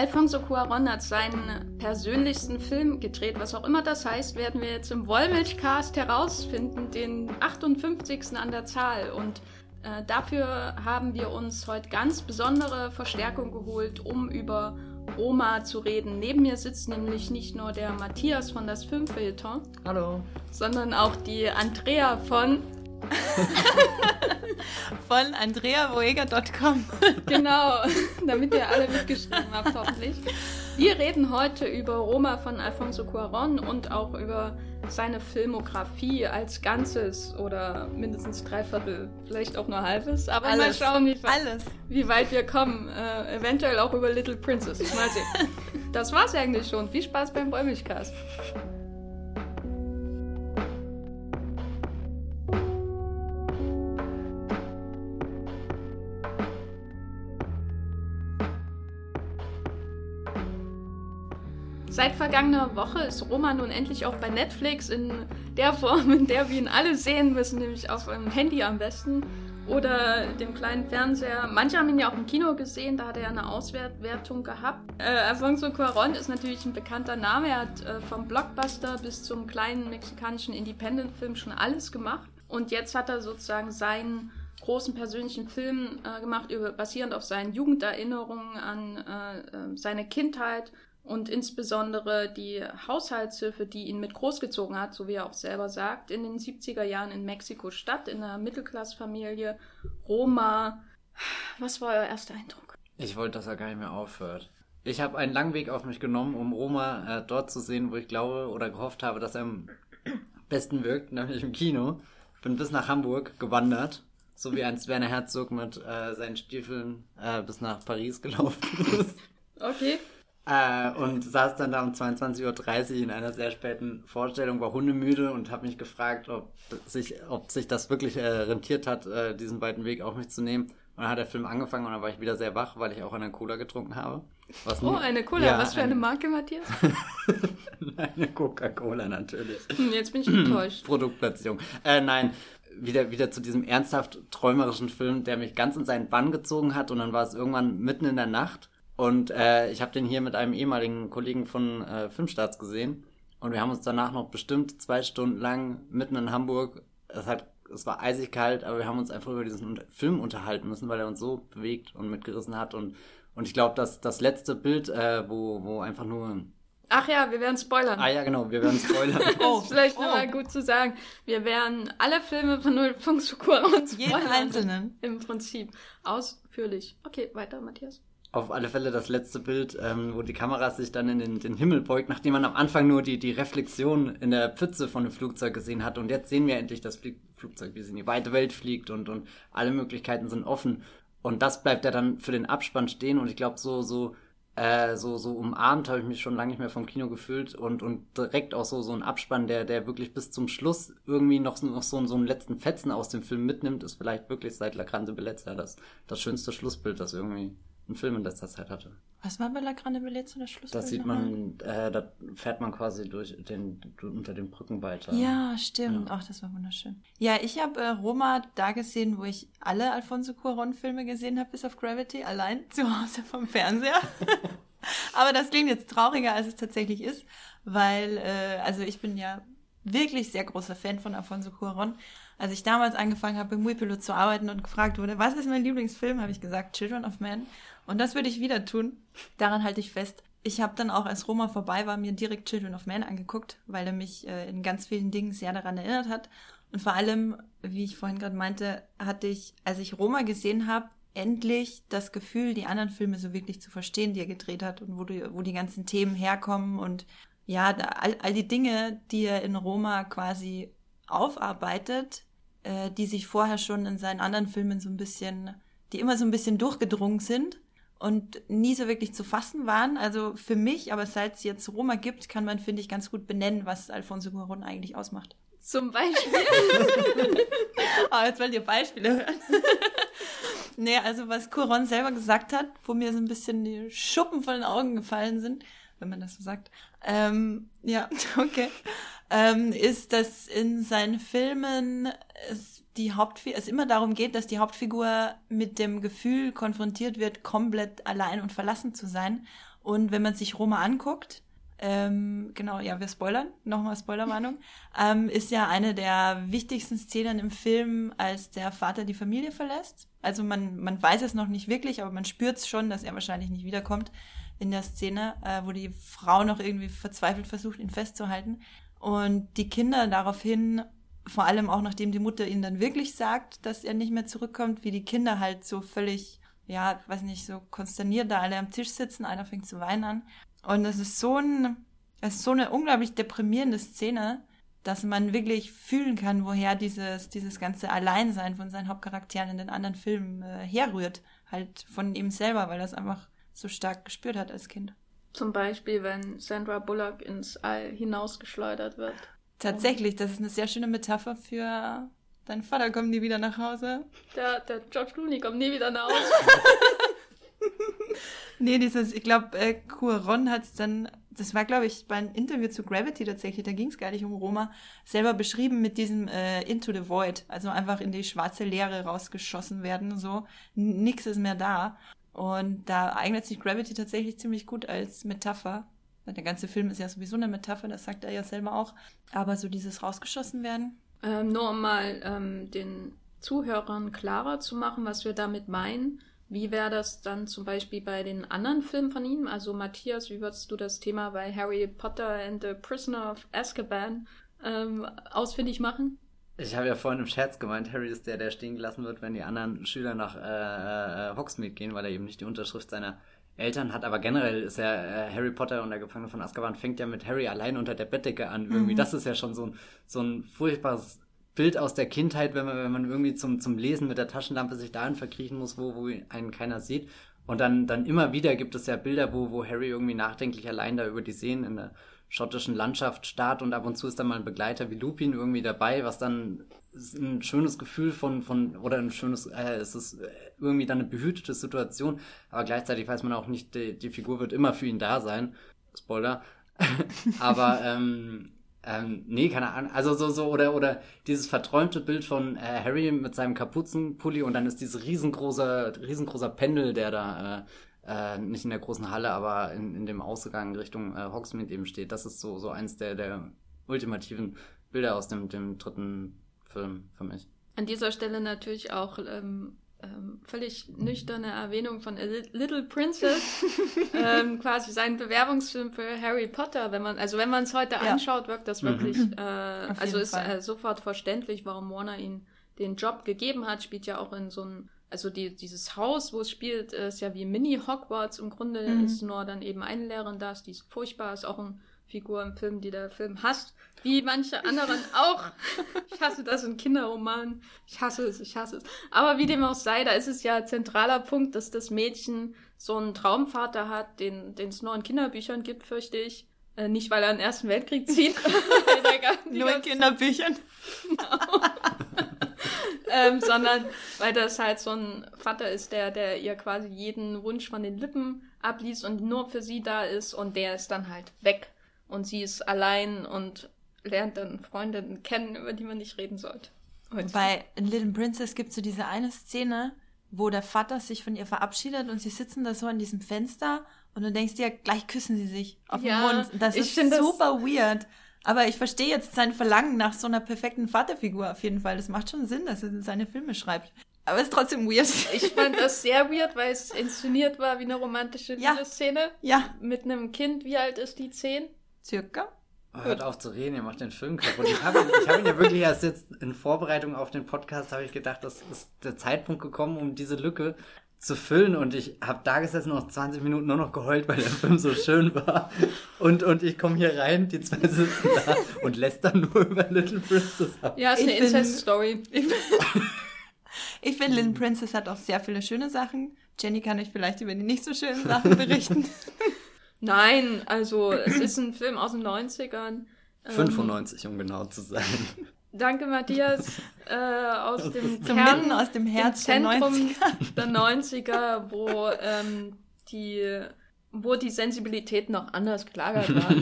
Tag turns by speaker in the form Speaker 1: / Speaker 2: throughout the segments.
Speaker 1: Alfonso Cuaron hat seinen persönlichsten Film gedreht. Was auch immer das heißt, werden wir jetzt im Wollmilchcast herausfinden, den 58. an der Zahl. Und äh, dafür haben wir uns heute ganz besondere Verstärkung geholt, um über Roma zu reden. Neben mir sitzt nämlich nicht nur der Matthias von das Filmfilter.
Speaker 2: Hallo.
Speaker 1: Sondern auch die Andrea von
Speaker 3: von andreavoeger.com.
Speaker 1: genau, damit ihr alle mitgeschrieben habt, hoffentlich. Wir reden heute über Roma von Alfonso Cuaron und auch über seine Filmografie als Ganzes oder mindestens Dreiviertel, vielleicht auch nur halbes. Aber alles, mal schauen, wie,
Speaker 3: alles.
Speaker 1: wie weit wir kommen. Äh, eventuell auch über Little Princess. Mal sehen. das war's eigentlich schon. Viel Spaß beim Bäumigcast. Seit vergangener Woche ist Roma nun endlich auch bei Netflix in der Form, in der wir ihn alle sehen müssen, nämlich auf dem Handy am besten oder dem kleinen Fernseher. Manche haben ihn ja auch im Kino gesehen, da hat er eine Auswertung gehabt. Äh, Alfonso Cuaron ist natürlich ein bekannter Name. Er hat äh, vom Blockbuster bis zum kleinen mexikanischen Independent-Film schon alles gemacht. Und jetzt hat er sozusagen seinen großen persönlichen Film äh, gemacht, über, basierend auf seinen Jugenderinnerungen an äh, äh, seine Kindheit und insbesondere die Haushaltshilfe, die ihn mit großgezogen hat, so wie er auch selber sagt, in den 70er Jahren in Mexiko-Stadt, in einer Mittelklassfamilie, Roma. Was war euer erster Eindruck?
Speaker 2: Ich wollte, dass er gar nicht mehr aufhört. Ich habe einen langen Weg auf mich genommen, um Roma äh, dort zu sehen, wo ich glaube oder gehofft habe, dass er am besten wirkt, nämlich im Kino. Bin bis nach Hamburg gewandert, so wie ein Werner Herzog mit äh, seinen Stiefeln äh, bis nach Paris gelaufen ist.
Speaker 1: Okay.
Speaker 2: Äh, und saß dann da um 22.30 Uhr in einer sehr späten Vorstellung, war hundemüde und habe mich gefragt, ob sich, ob sich das wirklich äh, rentiert hat, äh, diesen weiten Weg auf mich zu nehmen. Und dann hat der Film angefangen und dann war ich wieder sehr wach, weil ich auch eine Cola getrunken habe.
Speaker 1: oh, eine Cola. Ja, Was für eine, eine Marke, Matthias?
Speaker 2: eine Coca-Cola natürlich.
Speaker 1: Hm, jetzt bin ich enttäuscht.
Speaker 2: Produktplatzierung. Äh, nein, wieder, wieder zu diesem ernsthaft träumerischen Film, der mich ganz in seinen Bann gezogen hat und dann war es irgendwann mitten in der Nacht und äh, ich habe den hier mit einem ehemaligen Kollegen von äh, Filmstarts gesehen. Und wir haben uns danach noch bestimmt zwei Stunden lang mitten in Hamburg, es, hat, es war eisig kalt, aber wir haben uns einfach über diesen Film unterhalten müssen, weil er uns so bewegt und mitgerissen hat. Und, und ich glaube, dass das letzte Bild, äh, wo, wo einfach nur
Speaker 1: Ach ja, wir werden spoilern.
Speaker 2: Ah ja, genau, wir werden spoilern.
Speaker 1: oh, ist vielleicht oh. nochmal gut zu sagen. Wir werden alle Filme von Null Punkt Sukura und
Speaker 3: Jeden einzelnen.
Speaker 1: Im Prinzip. Ausführlich. Okay, weiter, Matthias
Speaker 2: auf alle Fälle das letzte Bild, ähm, wo die Kamera sich dann in den, den Himmel beugt, nachdem man am Anfang nur die, die Reflexion in der Pfütze von dem Flugzeug gesehen hat. Und jetzt sehen wir endlich das Flugzeug, wie es in die weite Welt fliegt und, und alle Möglichkeiten sind offen. Und das bleibt ja dann für den Abspann stehen. Und ich glaube, so, so, äh, so, so umarmt habe ich mich schon lange nicht mehr vom Kino gefühlt und, und direkt auch so, so ein Abspann, der, der wirklich bis zum Schluss irgendwie noch, noch so, so einen letzten Fetzen aus dem Film mitnimmt, ist vielleicht wirklich seit La Grande Bellezza das, das schönste Schlussbild, das irgendwie einen Film in letzter Zeit hatte.
Speaker 3: Was war bei La Grande Bellezza das Schluss?
Speaker 2: Das sieht man, äh, da fährt man quasi durch den, unter den Brücken weiter.
Speaker 3: Ja, stimmt. Ja. Ach, das war wunderschön. Ja, ich habe äh, Roma da gesehen, wo ich alle Alfonso Cuarón-Filme gesehen habe, bis auf Gravity, allein zu Hause vom Fernseher. Aber das klingt jetzt trauriger, als es tatsächlich ist, weil, äh, also ich bin ja wirklich sehr großer Fan von Alfonso Cuarón. Als ich damals angefangen habe, im Muipilot zu arbeiten und gefragt wurde, was ist mein Lieblingsfilm, habe ich gesagt, Children of Men. Und das würde ich wieder tun. Daran halte ich fest. Ich habe dann auch, als Roma vorbei war, mir direkt Children of Men angeguckt, weil er mich äh, in ganz vielen Dingen sehr daran erinnert hat. Und vor allem, wie ich vorhin gerade meinte, hatte ich, als ich Roma gesehen habe, endlich das Gefühl, die anderen Filme so wirklich zu verstehen, die er gedreht hat und wo, du, wo die ganzen Themen herkommen und ja, all, all die Dinge, die er in Roma quasi aufarbeitet, äh, die sich vorher schon in seinen anderen Filmen so ein bisschen, die immer so ein bisschen durchgedrungen sind und nie so wirklich zu fassen waren. Also für mich, aber seit es jetzt Roma gibt, kann man, finde ich, ganz gut benennen, was Alfonso Cuarón eigentlich ausmacht.
Speaker 1: Zum Beispiel.
Speaker 3: oh, jetzt wollt ihr Beispiele hören. nee, also was Cuarón selber gesagt hat, wo mir so ein bisschen die Schuppen von den Augen gefallen sind, wenn man das so sagt. Ähm, ja, okay. Ähm, ist, dass in seinen Filmen es die Hauptfigur, es immer darum geht, dass die Hauptfigur mit dem Gefühl konfrontiert wird, komplett allein und verlassen zu sein Und wenn man sich Roma anguckt, ähm, genau, ja, wir spoilern, nochmal Spoilerwarnung, ähm, ist ja eine der wichtigsten Szenen im Film, als der Vater die Familie verlässt. Also man, man weiß es noch nicht wirklich, aber man spürt es schon, dass er wahrscheinlich nicht wiederkommt in der Szene, äh, wo die Frau noch irgendwie verzweifelt versucht, ihn festzuhalten. Und die Kinder daraufhin, vor allem auch nachdem die Mutter ihnen dann wirklich sagt, dass er nicht mehr zurückkommt, wie die Kinder halt so völlig, ja, weiß nicht, so konsterniert da alle am Tisch sitzen, einer fängt zu weinen an. Und das ist so ein, das ist so eine unglaublich deprimierende Szene, dass man wirklich fühlen kann, woher dieses, dieses ganze Alleinsein von seinen Hauptcharakteren in den anderen Filmen äh, herrührt. Halt von ihm selber, weil er es einfach so stark gespürt hat als Kind.
Speaker 1: Zum Beispiel, wenn Sandra Bullock ins All hinausgeschleudert wird.
Speaker 3: Tatsächlich, das ist eine sehr schöne Metapher für dein Vater kommt nie wieder nach Hause.
Speaker 1: Der, der George Clooney kommt nie wieder nach Hause.
Speaker 3: nee, dieses, ich glaube, äh, Cuaron hat es dann, das war, glaube ich, bei einem Interview zu Gravity tatsächlich, da ging es gar nicht um Roma, selber beschrieben mit diesem äh, Into the Void, also einfach in die schwarze Leere rausgeschossen werden, so, nix ist mehr da. Und da eignet sich Gravity tatsächlich ziemlich gut als Metapher. Der ganze Film ist ja sowieso eine Metapher, das sagt er ja selber auch. Aber so dieses rausgeschossen werden.
Speaker 1: Ähm, nur um mal ähm, den Zuhörern klarer zu machen, was wir damit meinen. Wie wäre das dann zum Beispiel bei den anderen Filmen von ihm? Also Matthias, wie würdest du das Thema bei Harry Potter and the Prisoner of Azkaban ähm, ausfindig machen?
Speaker 2: Ich habe ja vorhin im Scherz gemeint, Harry ist der, der stehen gelassen wird, wenn die anderen Schüler nach äh, äh, Hogsmeade gehen, weil er eben nicht die Unterschrift seiner Eltern hat. Aber generell ist ja äh, Harry Potter und der Gefangene von Azkaban fängt ja mit Harry allein unter der Bettdecke an. Irgendwie, mhm. das ist ja schon so ein, so ein furchtbares Bild aus der Kindheit, wenn man, wenn man irgendwie zum, zum Lesen mit der Taschenlampe sich dahin verkriechen muss, wo, wo einen keiner sieht. Und dann, dann immer wieder gibt es ja Bilder, wo, wo Harry irgendwie nachdenklich allein da über die Seen in der schottischen Landschaft starrt und ab und zu ist dann mal ein Begleiter wie Lupin irgendwie dabei, was dann ein schönes Gefühl von, von oder ein schönes, äh, es ist irgendwie dann eine behütete Situation, aber gleichzeitig weiß man auch nicht, die, die Figur wird immer für ihn da sein. Spoiler. aber ähm, ähm, nee, keine Ahnung. Also so, so, oder, oder dieses verträumte Bild von äh, Harry mit seinem Kapuzenpulli und dann ist dieses riesengroßer, riesengroßer Pendel, der da äh, äh, nicht in der großen Halle, aber in, in dem Ausgang Richtung äh, Hogsmeade eben steht. Das ist so, so eins der, der ultimativen Bilder aus dem, dem dritten Film für mich.
Speaker 1: An dieser Stelle natürlich auch ähm, ähm, völlig nüchterne Erwähnung von A Little Princess, ähm, quasi sein Bewerbungsfilm für Harry Potter. Wenn man, also wenn man es heute ja. anschaut, wirkt das wirklich, mhm. äh, also ist äh, sofort verständlich, warum Warner ihn den Job gegeben hat. Spielt ja auch in so einem, also die, dieses Haus, wo es spielt, ist ja wie Mini Hogwarts. Im Grunde mhm. ist nur dann eben eine Lehrerin da, die ist furchtbar, ist auch ein Figur im Film, die der Film hasst, wie manche anderen auch. Ich hasse das in Kinderromanen. Ich hasse es, ich hasse es. Aber wie dem auch sei, da ist es ja zentraler Punkt, dass das Mädchen so einen Traumvater hat, den, den es nur in Kinderbüchern gibt, fürchte ich. Äh, nicht, weil er den Ersten Weltkrieg zieht.
Speaker 3: nur in Kinderbüchern. Genau.
Speaker 1: ähm, sondern weil das halt so ein Vater ist, der, der ihr quasi jeden Wunsch von den Lippen abliest und nur für sie da ist und der ist dann halt weg und sie ist allein und lernt dann Freundinnen kennen, über die man nicht reden sollte.
Speaker 3: Und Bei Little Princess gibt es so diese eine Szene, wo der Vater sich von ihr verabschiedet und sie sitzen da so an diesem Fenster und du denkst dir, gleich küssen sie sich auf ja, den Mund. Das ist super das weird. Aber ich verstehe jetzt sein Verlangen nach so einer perfekten Vaterfigur auf jeden Fall. Das macht schon Sinn, dass er seine Filme schreibt. Aber es ist trotzdem weird.
Speaker 1: Ich fand das sehr weird, weil es inszeniert war wie eine romantische ja. Szene.
Speaker 3: Ja.
Speaker 1: Mit einem Kind. Wie alt ist die? Zehn?
Speaker 3: Circa.
Speaker 2: Oh, hört auf zu reden, ihr macht den Film kaputt. Ich habe ich hab ihn ja wirklich erst jetzt in Vorbereitung auf den Podcast, habe ich gedacht, das ist der Zeitpunkt gekommen, um diese Lücke zu füllen und ich habe da gesessen noch 20 Minuten nur noch geheult, weil der Film so schön war und, und ich komme hier rein, die zwei sitzen da und lässt dann nur über Little Princess
Speaker 1: ab. Ja, ist eine Incest-Story.
Speaker 3: Ich finde, Little Princess hat auch sehr viele schöne Sachen. Jenny kann euch vielleicht über die nicht so schönen Sachen berichten.
Speaker 1: Nein, also es ist ein Film aus den 90ern.
Speaker 2: 95, ähm, um genau zu sein.
Speaker 1: Danke, Matthias. Äh, aus dem
Speaker 3: Zum Kern, aus dem Herz
Speaker 1: Zentrum der 90er, der 90er wo ähm, die wo die Sensibilität noch anders gelagert war.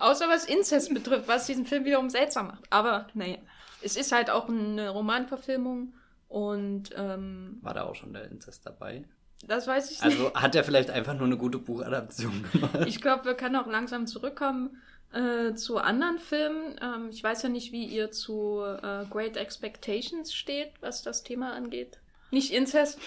Speaker 1: Außer was Inzest betrifft, was diesen Film wiederum seltsam macht. Aber naja, es ist halt auch eine Romanverfilmung und ähm,
Speaker 2: war da auch schon der Inzest dabei?
Speaker 1: Das weiß ich
Speaker 2: Also
Speaker 1: nicht.
Speaker 2: hat er vielleicht einfach nur eine gute Buchadaption gemacht.
Speaker 1: Ich glaube, wir können auch langsam zurückkommen äh, zu anderen Filmen. Ähm, ich weiß ja nicht, wie ihr zu äh, Great Expectations steht, was das Thema angeht. Nicht Inzest.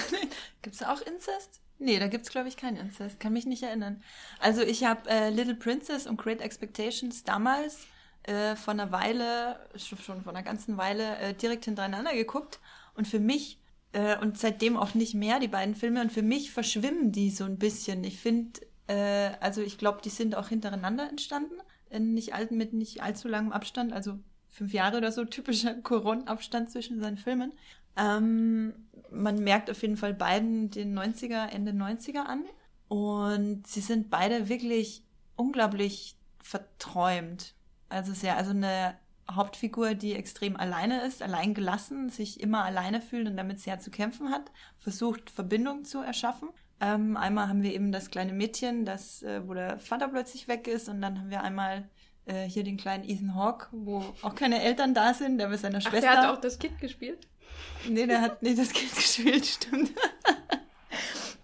Speaker 3: Gibt es auch Inzest? Nee, da gibt es, glaube ich, keinen Inzest. Kann mich nicht erinnern. Also ich habe äh, Little Princess und Great Expectations damals äh, vor einer Weile, schon schon vor einer ganzen Weile, äh, direkt hintereinander geguckt. Und für mich, äh, und seitdem auch nicht mehr, die beiden Filme, und für mich verschwimmen die so ein bisschen. Ich finde, äh, also ich glaube, die sind auch hintereinander entstanden. In nicht alten, mit nicht allzu langem Abstand, also fünf Jahre oder so, typischer Corona-Abstand zwischen seinen Filmen. Ähm, man merkt auf jeden Fall beiden den 90er, Ende 90er an. Und sie sind beide wirklich unglaublich verträumt. Also sehr, also eine Hauptfigur, die extrem alleine ist, allein gelassen, sich immer alleine fühlt und damit sehr zu kämpfen hat, versucht Verbindung zu erschaffen. Ähm, einmal haben wir eben das kleine Mädchen, das, äh, wo der Vater plötzlich weg ist, und dann haben wir einmal äh, hier den kleinen Ethan Hawke, wo auch keine Eltern da sind, der mit seiner
Speaker 1: Ach,
Speaker 3: Schwester.
Speaker 1: der hat auch das Kind gespielt.
Speaker 3: Nee, der hat nicht das Kind gespielt, stimmt.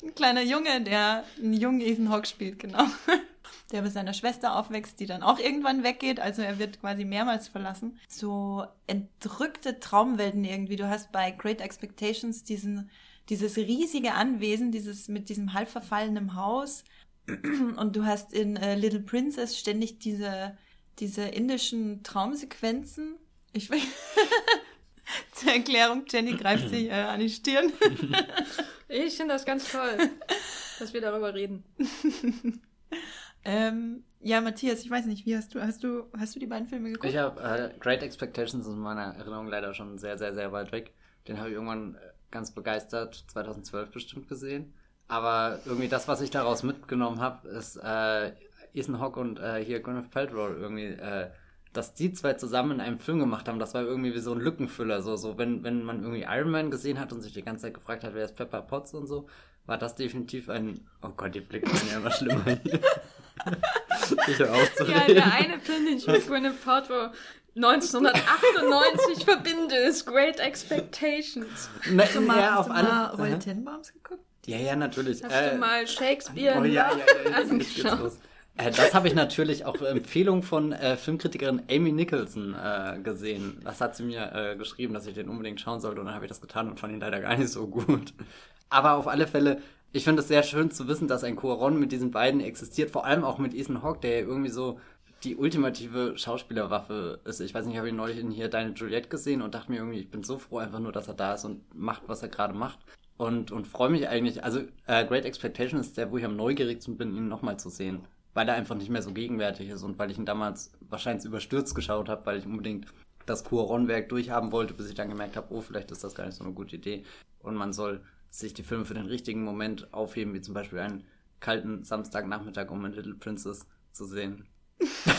Speaker 3: Ein kleiner Junge, der einen jungen Ethan Hawke spielt, genau. Der mit seiner Schwester aufwächst, die dann auch irgendwann weggeht. Also er wird quasi mehrmals verlassen. So entrückte Traumwelten irgendwie. Du hast bei Great Expectations diesen, dieses riesige Anwesen, dieses mit diesem halb verfallenen Haus. Und du hast in äh, Little Princess ständig diese, diese indischen Traumsequenzen. Ich will zur Erklärung, Jenny greift sich äh, an die Stirn.
Speaker 1: Ich finde das ganz toll, dass wir darüber reden.
Speaker 3: ähm, ja, Matthias, ich weiß nicht, wie hast du, hast du, hast du die beiden Filme geguckt?
Speaker 2: Ich habe äh, Great Expectations in meiner Erinnerung leider schon sehr, sehr, sehr weit weg. Den habe ich irgendwann äh, ganz begeistert 2012 bestimmt gesehen. Aber irgendwie das, was ich daraus mitgenommen habe, ist äh, Ethan Hawke und äh, hier Gwyneth Paltrow irgendwie, äh, dass die zwei zusammen in einem Film gemacht haben. Das war irgendwie wie so ein Lückenfüller. So, so wenn, wenn man irgendwie Iron Man gesehen hat und sich die ganze Zeit gefragt hat, wer ist Pepper Potts und so, war das definitiv ein. Oh Gott, die Blicke werden ja immer schlimmer ich hör auf zu
Speaker 1: Ja,
Speaker 2: reden.
Speaker 1: der eine Film, den ich mit Gwyneth Paltrow 1998 verbinde, ist Great Expectations.
Speaker 2: Na,
Speaker 3: Hast du mal,
Speaker 2: ja,
Speaker 3: hast
Speaker 2: auf
Speaker 3: du
Speaker 2: alle.
Speaker 3: mal Roy
Speaker 2: Aha.
Speaker 3: Tenenbaums geguckt?
Speaker 2: Ja, ja, natürlich.
Speaker 1: Hast
Speaker 2: Äh,
Speaker 1: du mal Shakespeare
Speaker 2: Oh ja, ja, ja,
Speaker 1: angeschaut?
Speaker 2: los. Äh, das habe ich natürlich auf Empfehlung von äh, Filmkritikerin Amy Nicholson äh, gesehen. Das hat sie mir äh, geschrieben, dass ich den unbedingt schauen sollte und dann habe ich das getan und fand ihn leider gar nicht so gut. Aber auf alle Fälle, ich finde es sehr schön zu wissen, dass ein Coron mit diesen beiden existiert, vor allem auch mit Ethan Hawke, der ja irgendwie so die ultimative Schauspielerwaffe ist. Ich weiß nicht, ich habe ihn neulich in hier Deine Juliette gesehen und dachte mir irgendwie, ich bin so froh einfach nur, dass er da ist und macht, was er gerade macht. Und, und freue mich eigentlich, also äh, Great Expectation ist der, wo ich am neugierigsten bin, ihn nochmal zu sehen. Weil er einfach nicht mehr so gegenwärtig ist und weil ich ihn damals wahrscheinlich überstürzt geschaut habe, weil ich unbedingt das Cuaron-Werk durchhaben wollte, bis ich dann gemerkt habe, oh, vielleicht ist das gar nicht so eine gute Idee. Und man soll sich die Filme für den richtigen Moment aufheben, wie zum Beispiel einen kalten Samstagnachmittag, um in Little Princess zu sehen.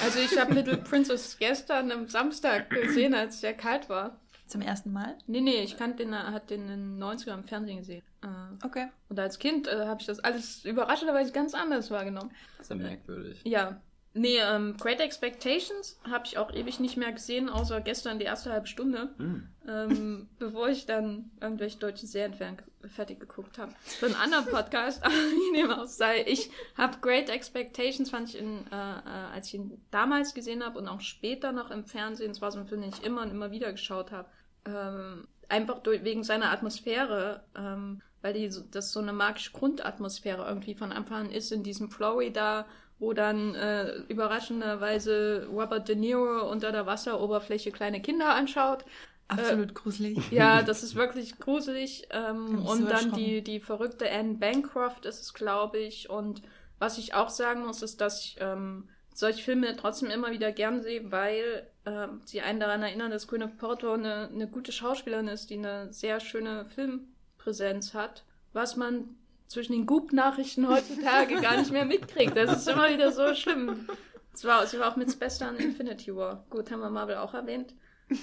Speaker 1: Also ich habe Little Princess gestern am Samstag gesehen, als es sehr kalt war.
Speaker 3: Zum ersten Mal?
Speaker 1: Nee, nee, ich kannte den, hat den in den 90er im Fernsehen gesehen. Äh,
Speaker 3: Okay.
Speaker 1: Und als Kind äh, habe ich das alles überraschenderweise ganz anders wahrgenommen.
Speaker 2: Sehr merkwürdig.
Speaker 1: Ja. Nee, ähm, Great Expectations habe ich auch ewig nicht mehr gesehen, außer gestern die erste halbe Stunde,
Speaker 2: Hm.
Speaker 1: ähm, bevor ich dann irgendwelche deutschen Serien fer fertig geguckt habe. Für einen anderen Podcast, aber ich nehme aus, sei ich habe Great Expectations, fand ich, in, äh, äh, als ich ihn damals gesehen habe und auch später noch im Fernsehen, es war so ein Film, den ich immer und immer wieder geschaut habe, ähm, einfach durch, wegen seiner Atmosphäre, ähm, weil die, das so eine magische Grundatmosphäre irgendwie von Anfang an ist in diesem Florida, wo dann äh, überraschenderweise Robert De Niro unter der Wasseroberfläche kleine Kinder anschaut.
Speaker 3: Absolut gruselig.
Speaker 1: Ja, das ist wirklich gruselig. Ähm,
Speaker 3: mich so
Speaker 1: und dann die, die verrückte Anne Bancroft ist es, glaube ich. Und was ich auch sagen muss, ist, dass ich ähm, solche Filme trotzdem immer wieder gern sehe, weil ähm, sie einen daran erinnern, dass Gwyneth Paltrow eine, eine gute Schauspielerin ist, die eine sehr schöne Filmpräsenz hat, was man zwischen den Goop-Nachrichten heutzutage gar nicht mehr mitkriegt. Das ist immer wieder so schlimm. Sie war, sie war auch mit Spester in Infinity War. Gut, haben wir Marvel auch erwähnt.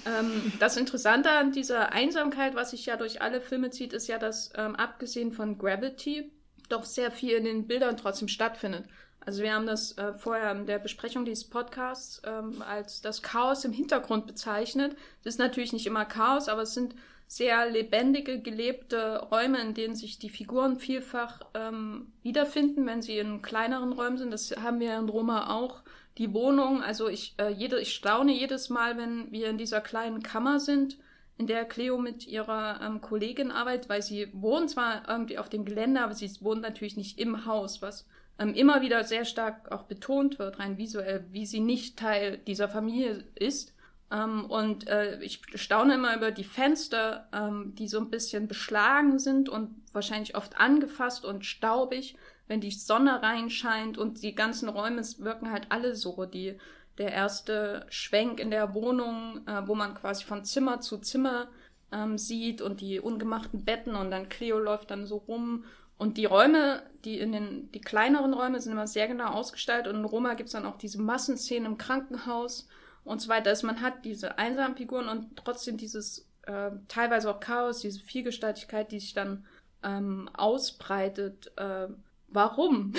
Speaker 1: Ähm, das Interessante an dieser Einsamkeit, was sich ja durch alle Filme zieht, ist ja, dass ähm, abgesehen von Gravity doch sehr viel in den Bildern trotzdem stattfindet. Also wir haben das äh, vorher in der Besprechung dieses Podcasts ähm, als das Chaos im Hintergrund bezeichnet. Es ist natürlich nicht immer Chaos, aber es sind sehr lebendige, gelebte Räume, in denen sich die Figuren vielfach ähm, wiederfinden, wenn sie in kleineren Räumen sind. Das haben wir in Roma auch. Die Wohnung, also ich, äh, jede, ich staune jedes Mal, wenn wir in dieser kleinen Kammer sind, in der Cleo mit ihrer ähm, Kollegin arbeitet, weil sie wohnt zwar irgendwie auf dem Gelände, aber sie wohnt natürlich nicht im Haus, was ähm, immer wieder sehr stark auch betont wird, rein visuell, wie sie nicht Teil dieser Familie ist. Ähm, und äh, ich staune immer über die Fenster, ähm, die so ein bisschen beschlagen sind und wahrscheinlich oft angefasst und staubig, wenn die Sonne reinscheint und die ganzen Räume wirken halt alle so. Die, der erste Schwenk in der Wohnung, äh, wo man quasi von Zimmer zu Zimmer ähm, sieht und die ungemachten Betten und dann Cleo läuft dann so rum. Und die Räume, die in den, die kleineren Räume sind immer sehr genau ausgestaltet und in Roma gibt es dann auch diese Massenszenen im Krankenhaus und so weiter. Also man hat diese einsamen Figuren und trotzdem dieses äh, teilweise auch Chaos, diese Vielgestaltigkeit, die sich dann ähm, ausbreitet. Äh, warum?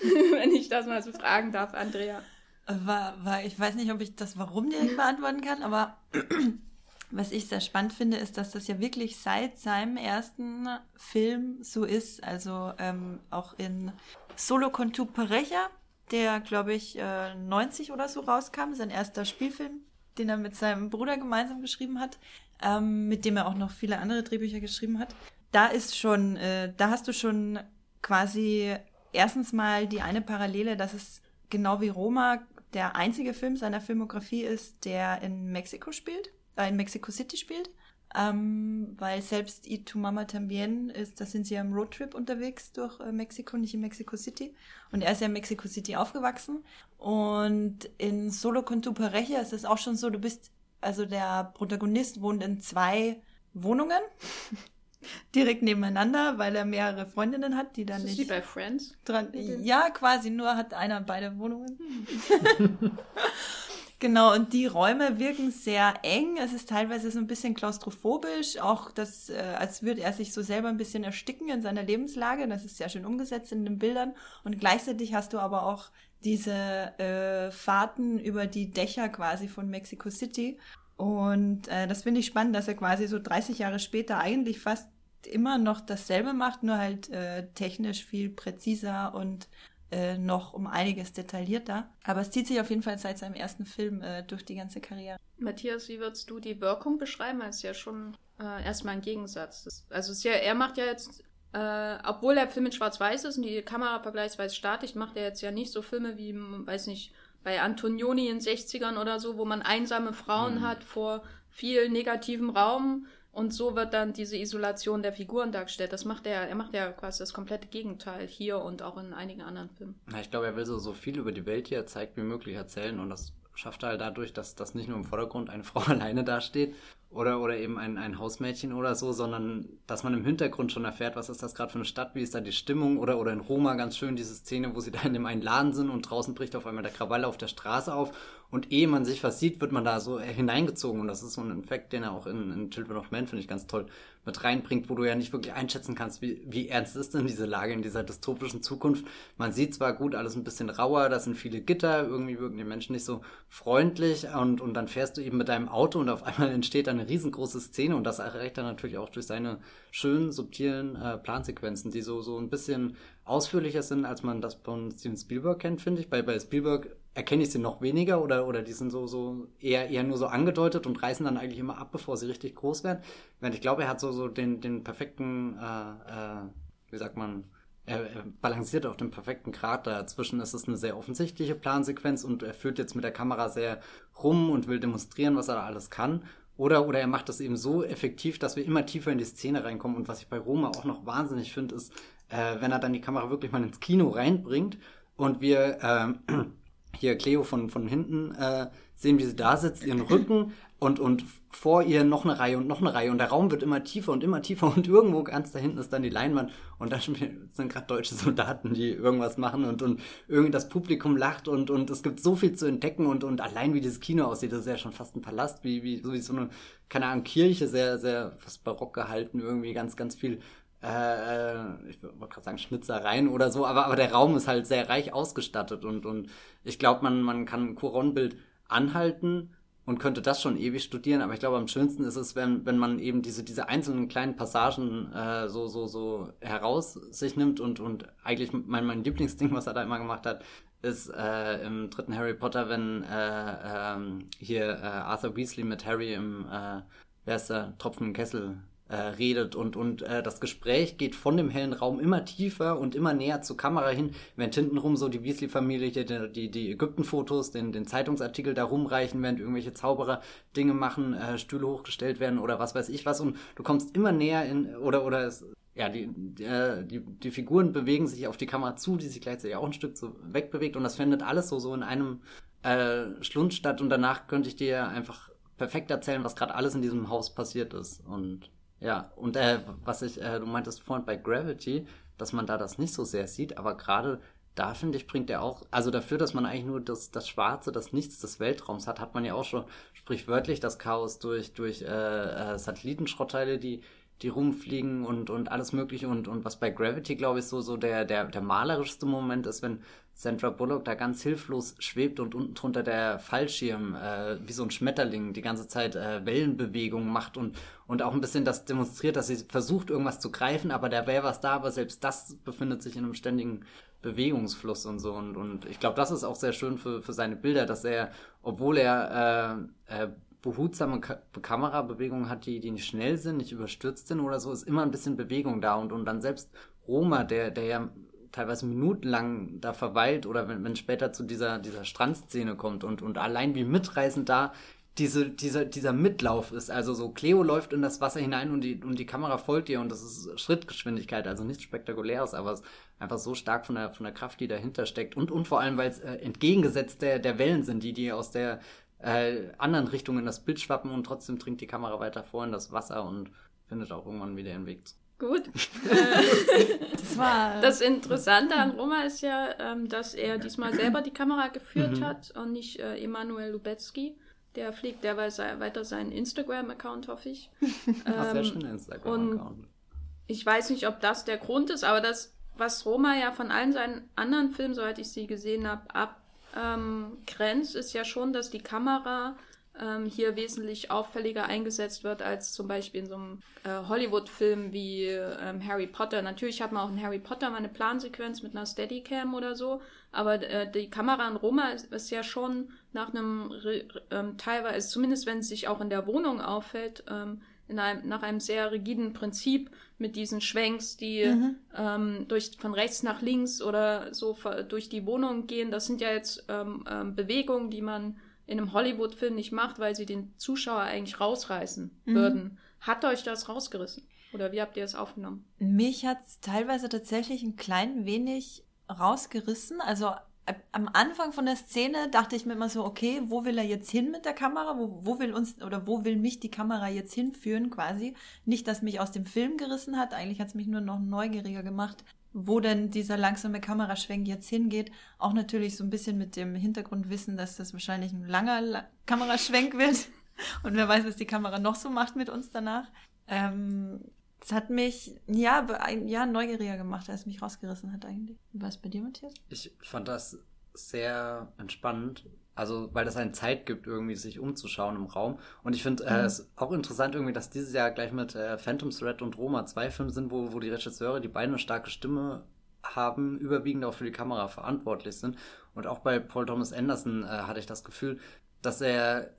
Speaker 1: Wenn ich das mal so fragen darf, Andrea.
Speaker 3: War, war, ich weiß nicht, ob ich das Warum direkt beantworten kann, aber was ich sehr spannend finde, ist, dass das ja wirklich seit seinem ersten Film so ist. Also ähm, auch in Solo con tu der, glaube ich, äh, 90 oder so rauskam, sein erster Spielfilm, den er mit seinem Bruder gemeinsam geschrieben hat, ähm, mit dem er auch noch viele andere Drehbücher geschrieben hat. Da ist schon, äh, da hast du schon quasi erstens mal die eine Parallele, dass es genau wie Roma der einzige Film seiner Filmografie ist, der in Mexiko spielt äh, in Mexico City spielt. Ähm, weil selbst Y Tu Mama Tambien ist, da sind sie ja im Roadtrip unterwegs durch äh, Mexiko, nicht in Mexico City. Und er ist ja in Mexico City aufgewachsen. Und in Solo con tu pareja ist es auch schon so, du bist, also der Protagonist wohnt in zwei Wohnungen. direkt nebeneinander, weil er mehrere Freundinnen hat, die dann
Speaker 1: ist
Speaker 3: nicht.
Speaker 1: Wie bei Friends?
Speaker 3: Dran, ja, quasi, nur hat einer beide Wohnungen. Genau, und die Räume wirken sehr eng. Es ist teilweise so ein bisschen klaustrophobisch, auch das, äh, als würde er sich so selber ein bisschen ersticken in seiner Lebenslage. Das ist sehr schön umgesetzt in den Bildern. Und gleichzeitig hast du aber auch diese äh, Fahrten über die Dächer quasi von Mexico City. Und äh, das finde ich spannend, dass er quasi so 30 Jahre später eigentlich fast immer noch dasselbe macht, nur halt äh, technisch viel präziser und äh, noch um einiges detaillierter. Aber es zieht sich auf jeden Fall seit seinem ersten Film äh, durch die ganze Karriere.
Speaker 1: Matthias, wie würdest du die Wirkung beschreiben? Das ist ja schon äh, erstmal ein Gegensatz. Das, also ja, er macht ja jetzt, äh, obwohl der Film in Schwarz-Weiß ist und die Kamera vergleichsweise statisch, macht er jetzt ja nicht so Filme wie, weiß nicht, bei Antonioni in den 60ern oder so, wo man einsame Frauen mhm. hat vor viel negativem Raum und so wird dann diese Isolation der Figuren dargestellt. Das macht er, er macht ja quasi das komplette Gegenteil hier und auch in einigen anderen Filmen.
Speaker 2: Ja, ich glaube, er will so, so viel über die Welt, die er zeigt, wie möglich erzählen und das schafft er halt dadurch, dass das nicht nur im Vordergrund eine Frau alleine dasteht oder, oder eben ein, ein Hausmädchen oder so, sondern dass man im Hintergrund schon erfährt, was ist das gerade für eine Stadt, wie ist da die Stimmung oder, oder in Roma ganz schön diese Szene, wo sie da in dem einen Laden sind und draußen bricht auf einmal der Krawall auf der Straße auf und ehe man sich was sieht, wird man da so hineingezogen. Und das ist so ein Effekt, den er auch in, in Children of Men, finde ich ganz toll, mit reinbringt, wo du ja nicht wirklich einschätzen kannst, wie, wie ernst ist denn diese Lage in dieser dystopischen Zukunft. Man sieht zwar gut, alles ein bisschen rauer, da sind viele Gitter, irgendwie wirken die Menschen nicht so freundlich und, und dann fährst du eben mit deinem Auto und auf einmal entsteht eine riesengroße Szene und das erreicht er natürlich auch durch seine schönen, subtilen äh, Plansequenzen, die so, so ein bisschen ausführlicher sind, als man das von Steven Spielberg kennt, finde ich. Bei, bei Spielberg erkenne ich sie noch weniger oder, oder die sind so, so eher, eher nur so angedeutet und reißen dann eigentlich immer ab, bevor sie richtig groß werden. Während ich glaube, er hat so, so den, den perfekten, äh, äh, wie sagt man, er, er balanciert auf dem perfekten Grad dazwischen. Es ist eine sehr offensichtliche Plansequenz und er führt jetzt mit der Kamera sehr rum und will demonstrieren, was er da alles kann. Oder, oder er macht das eben so effektiv, dass wir immer tiefer in die Szene reinkommen. Und was ich bei Roma auch noch wahnsinnig finde, ist, äh, wenn er dann die Kamera wirklich mal ins Kino reinbringt und wir äh, hier Cleo von, von hinten äh, sehen, wie sie da sitzt, ihren Rücken und, und vor ihr noch eine Reihe und noch eine Reihe und der Raum wird immer tiefer und immer tiefer und irgendwo ganz da hinten ist dann die Leinwand und da sind gerade deutsche Soldaten, die irgendwas machen und, und irgendwie das Publikum lacht und, und es gibt so viel zu entdecken und, und allein wie dieses Kino aussieht, das ist ja schon fast ein Palast, wie, wie, so wie so eine, keine Ahnung, Kirche, sehr, sehr fast barock gehalten, irgendwie ganz, ganz viel äh, ich wollte gerade sagen Schnitzereien oder so, aber, aber der Raum ist halt sehr reich ausgestattet und, und ich glaube, man, man kann ein Couronne-Bild anhalten und könnte das schon ewig studieren, aber ich glaube, am schönsten ist es, wenn, wenn man eben diese, diese einzelnen kleinen Passagen äh, so, so, so heraus sich nimmt und, und eigentlich mein, mein Lieblingsding, was er da immer gemacht hat, ist äh, im dritten Harry Potter, wenn äh, ähm, hier äh, Arthur Weasley mit Harry im, äh, wer ist der, Tropfen Kessel äh, redet und, und äh, das Gespräch geht von dem hellen Raum immer tiefer und immer näher zur Kamera hin, während hintenrum so die Weasley-Familie die, die, die Ägypten-Fotos, den, den Zeitungsartikel da rumreichen, während irgendwelche Zauberer Dinge machen, äh, Stühle hochgestellt werden oder was weiß ich was. Und du kommst immer näher in, oder, oder es, ja, die, die, äh, die, Figuren bewegen sich auf die Kamera zu, die sich gleichzeitig auch ein Stück so wegbewegt. Und das findet alles so, so in einem äh, Schlund statt. Und danach könnte ich dir einfach perfekt erzählen, was gerade alles in diesem Haus passiert ist. Und ja, und äh, was ich, äh, du meintest vorhin bei Gravity, dass man da das nicht so sehr sieht, aber gerade da finde ich, bringt er auch, also dafür, dass man eigentlich nur das, das Schwarze, das Nichts des Weltraums hat, hat man ja auch schon sprichwörtlich das Chaos durch, durch äh, äh, Satellitenschrottteile, die, die rumfliegen und, und alles mögliche und, und was bei Gravity, glaube ich, so, so der, der, der malerischste Moment ist, wenn Sandra Bullock da ganz hilflos schwebt und unten drunter der Fallschirm äh, wie so ein Schmetterling die ganze Zeit äh, Wellenbewegungen macht und, und auch ein bisschen das demonstriert, dass sie versucht, irgendwas zu greifen, aber da wäre was da, aber selbst das befindet sich in einem ständigen Bewegungsfluss und so. Und, und ich glaube, das ist auch sehr schön für, für seine Bilder, dass er, obwohl er äh, äh, behutsame Ka Kamerabewegungen hat, die, die nicht schnell sind, nicht überstürzt sind oder so, ist immer ein bisschen Bewegung da. Und, und dann selbst Roma, der, der ja teilweise minutenlang da verweilt oder wenn, wenn später zu dieser, dieser Strandszene kommt und, und allein wie mitreißend da diese, dieser, dieser Mitlauf ist. Also so Cleo läuft in das Wasser hinein und die, und die Kamera folgt ihr und das ist Schrittgeschwindigkeit, also nichts Spektakuläres, aber es ist einfach so stark von der, von der Kraft, die dahinter steckt. Und, und vor allem, weil es äh, entgegengesetzt der, der Wellen sind, die, die aus der äh, anderen Richtung in das Bild schwappen und trotzdem dringt die Kamera weiter vor in das Wasser und findet auch irgendwann wieder ihren Weg.
Speaker 1: Gut.
Speaker 3: das war.
Speaker 1: Das Interessante an Roma ist ja, ähm, dass er diesmal selber die Kamera geführt mhm. hat und nicht äh, Emanuel Lubetsky. Der fliegt derweil weiter seinen Instagram-Account, hoffe ich.
Speaker 2: Ach, sehr schöner Instagram-Account.
Speaker 1: Ich weiß nicht, ob das der Grund ist, aber das, was Roma ja von allen seinen anderen Filmen, soweit ich sie gesehen habe, abgrenzt, ähm, ist ja schon, dass die Kamera ähm, hier wesentlich auffälliger eingesetzt wird als zum Beispiel in so einem äh, Hollywood-Film wie ähm, Harry Potter. Natürlich hat man auch in Harry Potter mal eine Plansequenz mit einer Steadicam oder so, aber äh, die Kamera in Roma ist, ist ja schon nach einem ähm, teilweise, zumindest wenn es sich auch in der Wohnung auffällt, ähm, einem, nach einem sehr rigiden Prinzip mit diesen Schwenks, die mhm. ähm, durch, von rechts nach links oder so durch die Wohnung gehen. Das sind ja jetzt ähm, ähm, Bewegungen, die man in einem Hollywood-Film nicht macht, weil sie den Zuschauer eigentlich rausreißen mhm. würden. Hat euch das rausgerissen? Oder wie habt ihr es aufgenommen?
Speaker 3: Mich hat es teilweise tatsächlich ein klein wenig rausgerissen. Also am Anfang von der Szene dachte ich mir immer so, okay, wo will er jetzt hin mit der Kamera? Wo, wo will uns oder wo will mich die Kamera jetzt hinführen quasi? Nicht, dass mich aus dem Film gerissen hat, eigentlich hat es mich nur noch neugieriger gemacht, wo denn dieser langsame Kameraschwenk jetzt hingeht. Auch natürlich so ein bisschen mit dem Hintergrundwissen, dass das wahrscheinlich ein langer La Kameraschwenk wird. Und wer weiß, was die Kamera noch so macht mit uns danach. Ähm, das hat mich, ja, ja, neugieriger gemacht, als es mich rausgerissen hat eigentlich. War es bei dir, Matthias?
Speaker 2: Ich fand das sehr entspannend. Also, weil das eine Zeit gibt, irgendwie sich umzuschauen im Raum. Und ich finde äh, mhm. es auch interessant irgendwie, dass dieses Jahr gleich mit äh, Phantom Thread und Roma zwei Filme sind, wo, wo die Regisseure, die beide eine starke Stimme haben, überwiegend auch für die Kamera verantwortlich sind. Und auch bei Paul Thomas Anderson äh, hatte ich das Gefühl, dass er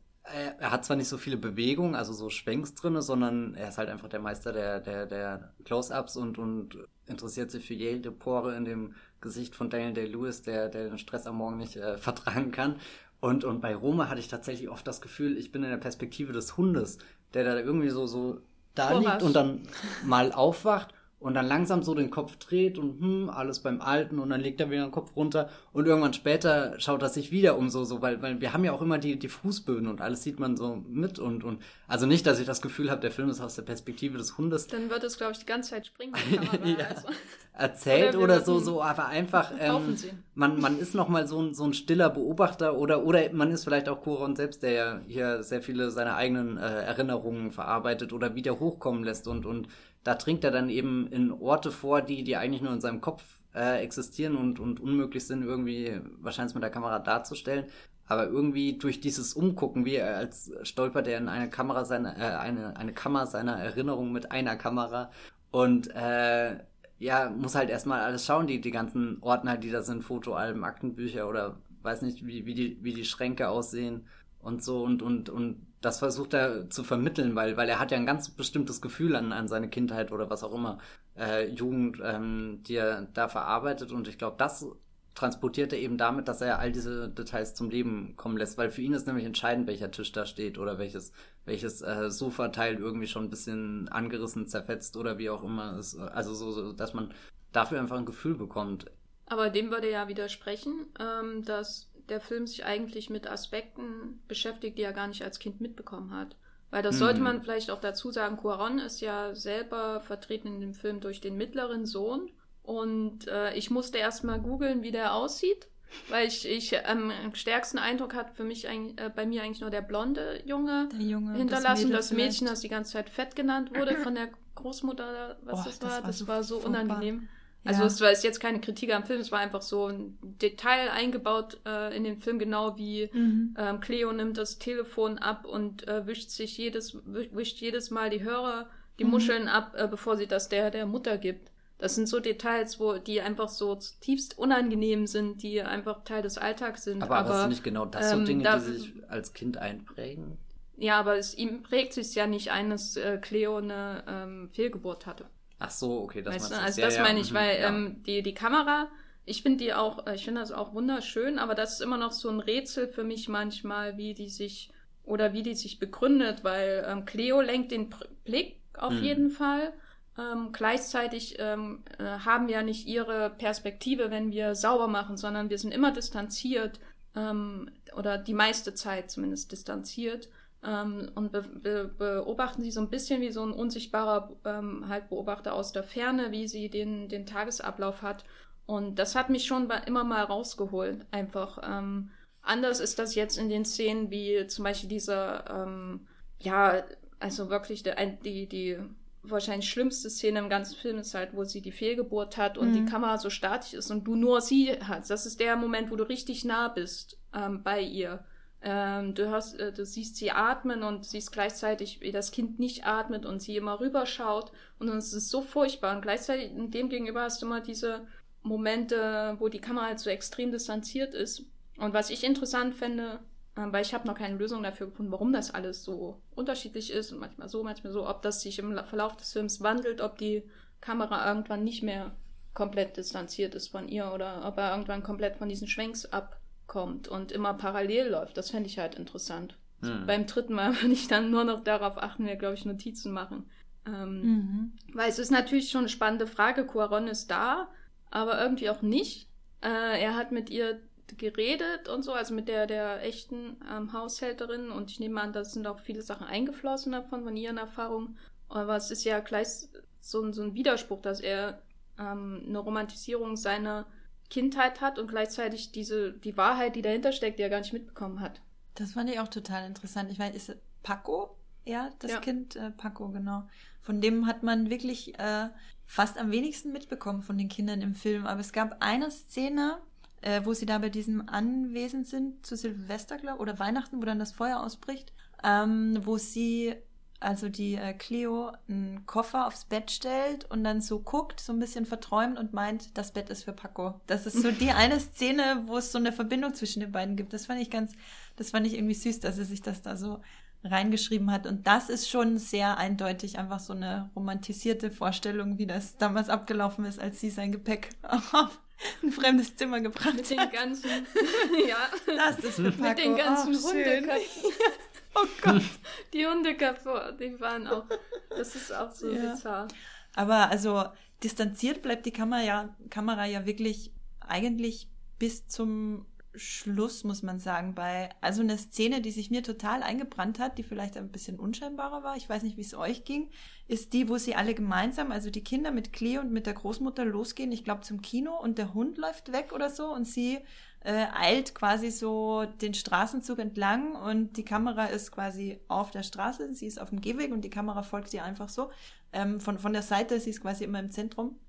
Speaker 2: er hat zwar nicht so viele Bewegungen, also so Schwenks drin, sondern er ist halt einfach der Meister der, der, der Close-Ups und, und interessiert sich für jede Pore in dem Gesicht von Daniel Day-Lewis, der, der den Stress am Morgen nicht äh, vertragen kann. Und, und bei Roma hatte ich tatsächlich oft das Gefühl, ich bin in der Perspektive des Hundes, der da irgendwie so, so da Vorrasch. liegt und dann mal aufwacht und dann langsam so den Kopf dreht und hm, alles beim Alten und dann legt er wieder den Kopf runter und irgendwann später schaut er sich wieder um so, so, weil, weil wir haben ja auch immer die, die Fußböden und alles sieht man so mit und, und also nicht, dass ich das Gefühl habe, der Film ist aus der Perspektive des Hundes.
Speaker 1: Dann wird es, glaube ich, die ganze Zeit springen. ja.
Speaker 2: also. Erzählt oder, oder so, so, aber einfach, ähm, man, man ist nochmal so ein, so ein stiller Beobachter oder, oder man ist vielleicht auch Koron selbst, der ja hier sehr viele seiner eigenen äh, Erinnerungen verarbeitet oder wieder hochkommen lässt und, und da dringt er dann eben in Orte vor, die, die eigentlich nur in seinem Kopf äh, existieren und, und unmöglich sind, irgendwie wahrscheinlich mit der Kamera darzustellen. Aber irgendwie durch dieses Umgucken, wie er als stolpert er in eine Kamera seiner, äh, eine, eine Kammer seiner Erinnerung mit einer Kamera und äh, ja, muss halt erstmal alles schauen, die, die ganzen Ordner, die da sind, Fotoalben, Aktenbücher oder weiß nicht, wie, wie, die, wie die Schränke aussehen und so und, und, und das versucht er zu vermitteln, weil, weil er hat ja ein ganz bestimmtes Gefühl an, an seine Kindheit oder was auch immer, äh, Jugend, ähm, die er da verarbeitet und ich glaube, das transportiert er eben damit, dass er all diese Details zum Leben kommen lässt, weil für ihn ist nämlich entscheidend, welcher Tisch da steht oder welches, welches äh, Sofateil irgendwie schon ein bisschen angerissen, zerfetzt oder wie auch immer ist. Also so, so dass man dafür einfach ein Gefühl bekommt.
Speaker 1: Aber dem würde ja widersprechen, ähm, dass der Film sich eigentlich mit Aspekten beschäftigt, die er gar nicht als Kind mitbekommen hat. Weil das sollte hm. man vielleicht auch dazu sagen, Cuaron ist ja selber vertreten in dem Film durch den mittleren Sohn und äh, ich musste erst mal googeln, wie der aussieht, weil ich, ich ähm, stärksten Eindruck hat für mich ein, äh, bei mir eigentlich nur der blonde Junge, der Junge hinterlassen. Das Mädchen, das, Mädchen, das die ganze Zeit fett genannt wurde von der Großmutter, was oh, das war. Das war, das so, war so unangenehm. Also ja. es war jetzt keine Kritik am Film, es war einfach so ein Detail eingebaut äh, in den Film, genau wie mhm. ähm, Cleo nimmt das Telefon ab und äh, wischt sich jedes, wischt jedes Mal die Hörer, die mhm. Muscheln ab, äh, bevor sie das der, der Mutter gibt. Das sind so Details, wo die einfach so tiefst unangenehm sind, die einfach Teil des Alltags sind.
Speaker 2: Aber, aber sind nicht genau das so ähm, Dinge, da, die sich als Kind einprägen?
Speaker 1: Ja, aber es, ihm prägt sich ja nicht ein, dass äh, Cleo eine ähm, Fehlgeburt hatte.
Speaker 2: Ach so, okay, das
Speaker 1: weißt du? Also ja, das ja, meine ich, mhm, weil ja. ähm, die, die Kamera, ich finde die auch, äh, ich finde das auch wunderschön, aber das ist immer noch so ein Rätsel für mich manchmal, wie die sich oder wie die sich begründet, weil ähm, Cleo lenkt den Blick auf mhm. jeden Fall ähm, gleichzeitig ähm, äh, haben wir nicht ihre Perspektive, wenn wir sauber machen, sondern wir sind immer distanziert ähm, oder die meiste Zeit zumindest distanziert ähm, und be be beobachten sie so ein bisschen wie so ein unsichtbarer ähm, halt Beobachter aus der Ferne, wie sie den, den Tagesablauf hat. Und das hat mich schon immer mal rausgeholt, einfach. Ähm, anders ist das jetzt in den Szenen wie zum Beispiel dieser, ja, also wirklich die, die, die wahrscheinlich schlimmste Szene im ganzen Film ist halt, wo sie die Fehlgeburt hat und mhm. die Kamera so statisch ist und du nur sie hast. Das ist der Moment, wo du richtig nah bist ähm, bei ihr. Ähm, du, hörst, äh, du siehst sie atmen und siehst gleichzeitig, wie das Kind nicht atmet und sie immer rüberschaut. Und es ist so furchtbar. Und gleichzeitig dem gegenüber hast du immer diese Momente, wo die Kamera halt so extrem distanziert ist. Und was ich interessant fände, ähm, weil ich habe noch keine Lösung dafür gefunden, warum das alles so unterschiedlich ist und manchmal so, manchmal so, ob das sich im Verlauf des Films wandelt, ob die Kamera irgendwann nicht mehr komplett distanziert ist von ihr oder ob er irgendwann komplett von diesen Schwenks abkommt und immer parallel läuft. Das fände ich halt interessant. Mhm. Beim dritten Mal würde ich dann nur noch darauf achten, mir, glaube ich, Notizen machen. Ähm, mhm. Weil es ist natürlich schon eine spannende Frage. Cuaron ist da, aber irgendwie auch nicht. Äh, er hat mit ihr geredet und so, also mit der, der echten ähm, Haushälterin. Und ich nehme an, da sind auch viele Sachen eingeflossen davon, von ihren Erfahrungen. Aber es ist ja gleich so, so ein Widerspruch, dass er ähm, eine Romantisierung seiner Kindheit hat und gleichzeitig diese, die Wahrheit, die dahinter steckt, die er gar nicht mitbekommen hat.
Speaker 3: Das fand ich auch total interessant. Ich meine, ist Paco, ja, das ja. Kind äh, Paco, genau. Von dem hat man wirklich äh, fast am wenigsten mitbekommen von den Kindern im Film. Aber es gab eine Szene, äh, wo sie da bei diesem Anwesen sind, zu Silvester, glaub, oder Weihnachten, wo dann das Feuer ausbricht, ähm, wo sie, also die äh, Cleo, einen Koffer aufs Bett stellt und dann so guckt, so ein bisschen verträumt und meint, das Bett ist für Paco. Das ist so die eine Szene, wo es so eine Verbindung zwischen den beiden gibt. Das fand ich ganz, das fand ich irgendwie süß, dass er sich das da so reingeschrieben hat. Und das ist schon sehr eindeutig einfach so eine romantisierte Vorstellung, wie das damals abgelaufen ist, als sie sein Gepäck auf ein fremdes Zimmer gebracht
Speaker 1: Mit den ganzen, ja.
Speaker 3: Das ist für Paco.
Speaker 1: Mit den ganzen oh.
Speaker 3: Oh Gott.
Speaker 1: Die Hundeköpfe, die waren auch, das ist auch so ja. bizarr.
Speaker 3: Aber also distanziert bleibt die Kamera ja, Kamera ja wirklich eigentlich bis zum Schluss, muss man sagen, bei, also eine Szene, die sich mir total eingebrannt hat, die vielleicht ein bisschen unscheinbarer war, ich weiß nicht, wie es euch ging, ist die, wo sie alle gemeinsam, also die Kinder mit Cleo und mit der Großmutter losgehen, ich glaube zum Kino und der Hund läuft weg oder so und sie äh, eilt quasi so den Straßenzug entlang und die Kamera ist quasi auf der Straße, sie ist auf dem Gehweg und die Kamera folgt ihr einfach so. Ähm, von, von der Seite, sie ist quasi immer im Zentrum.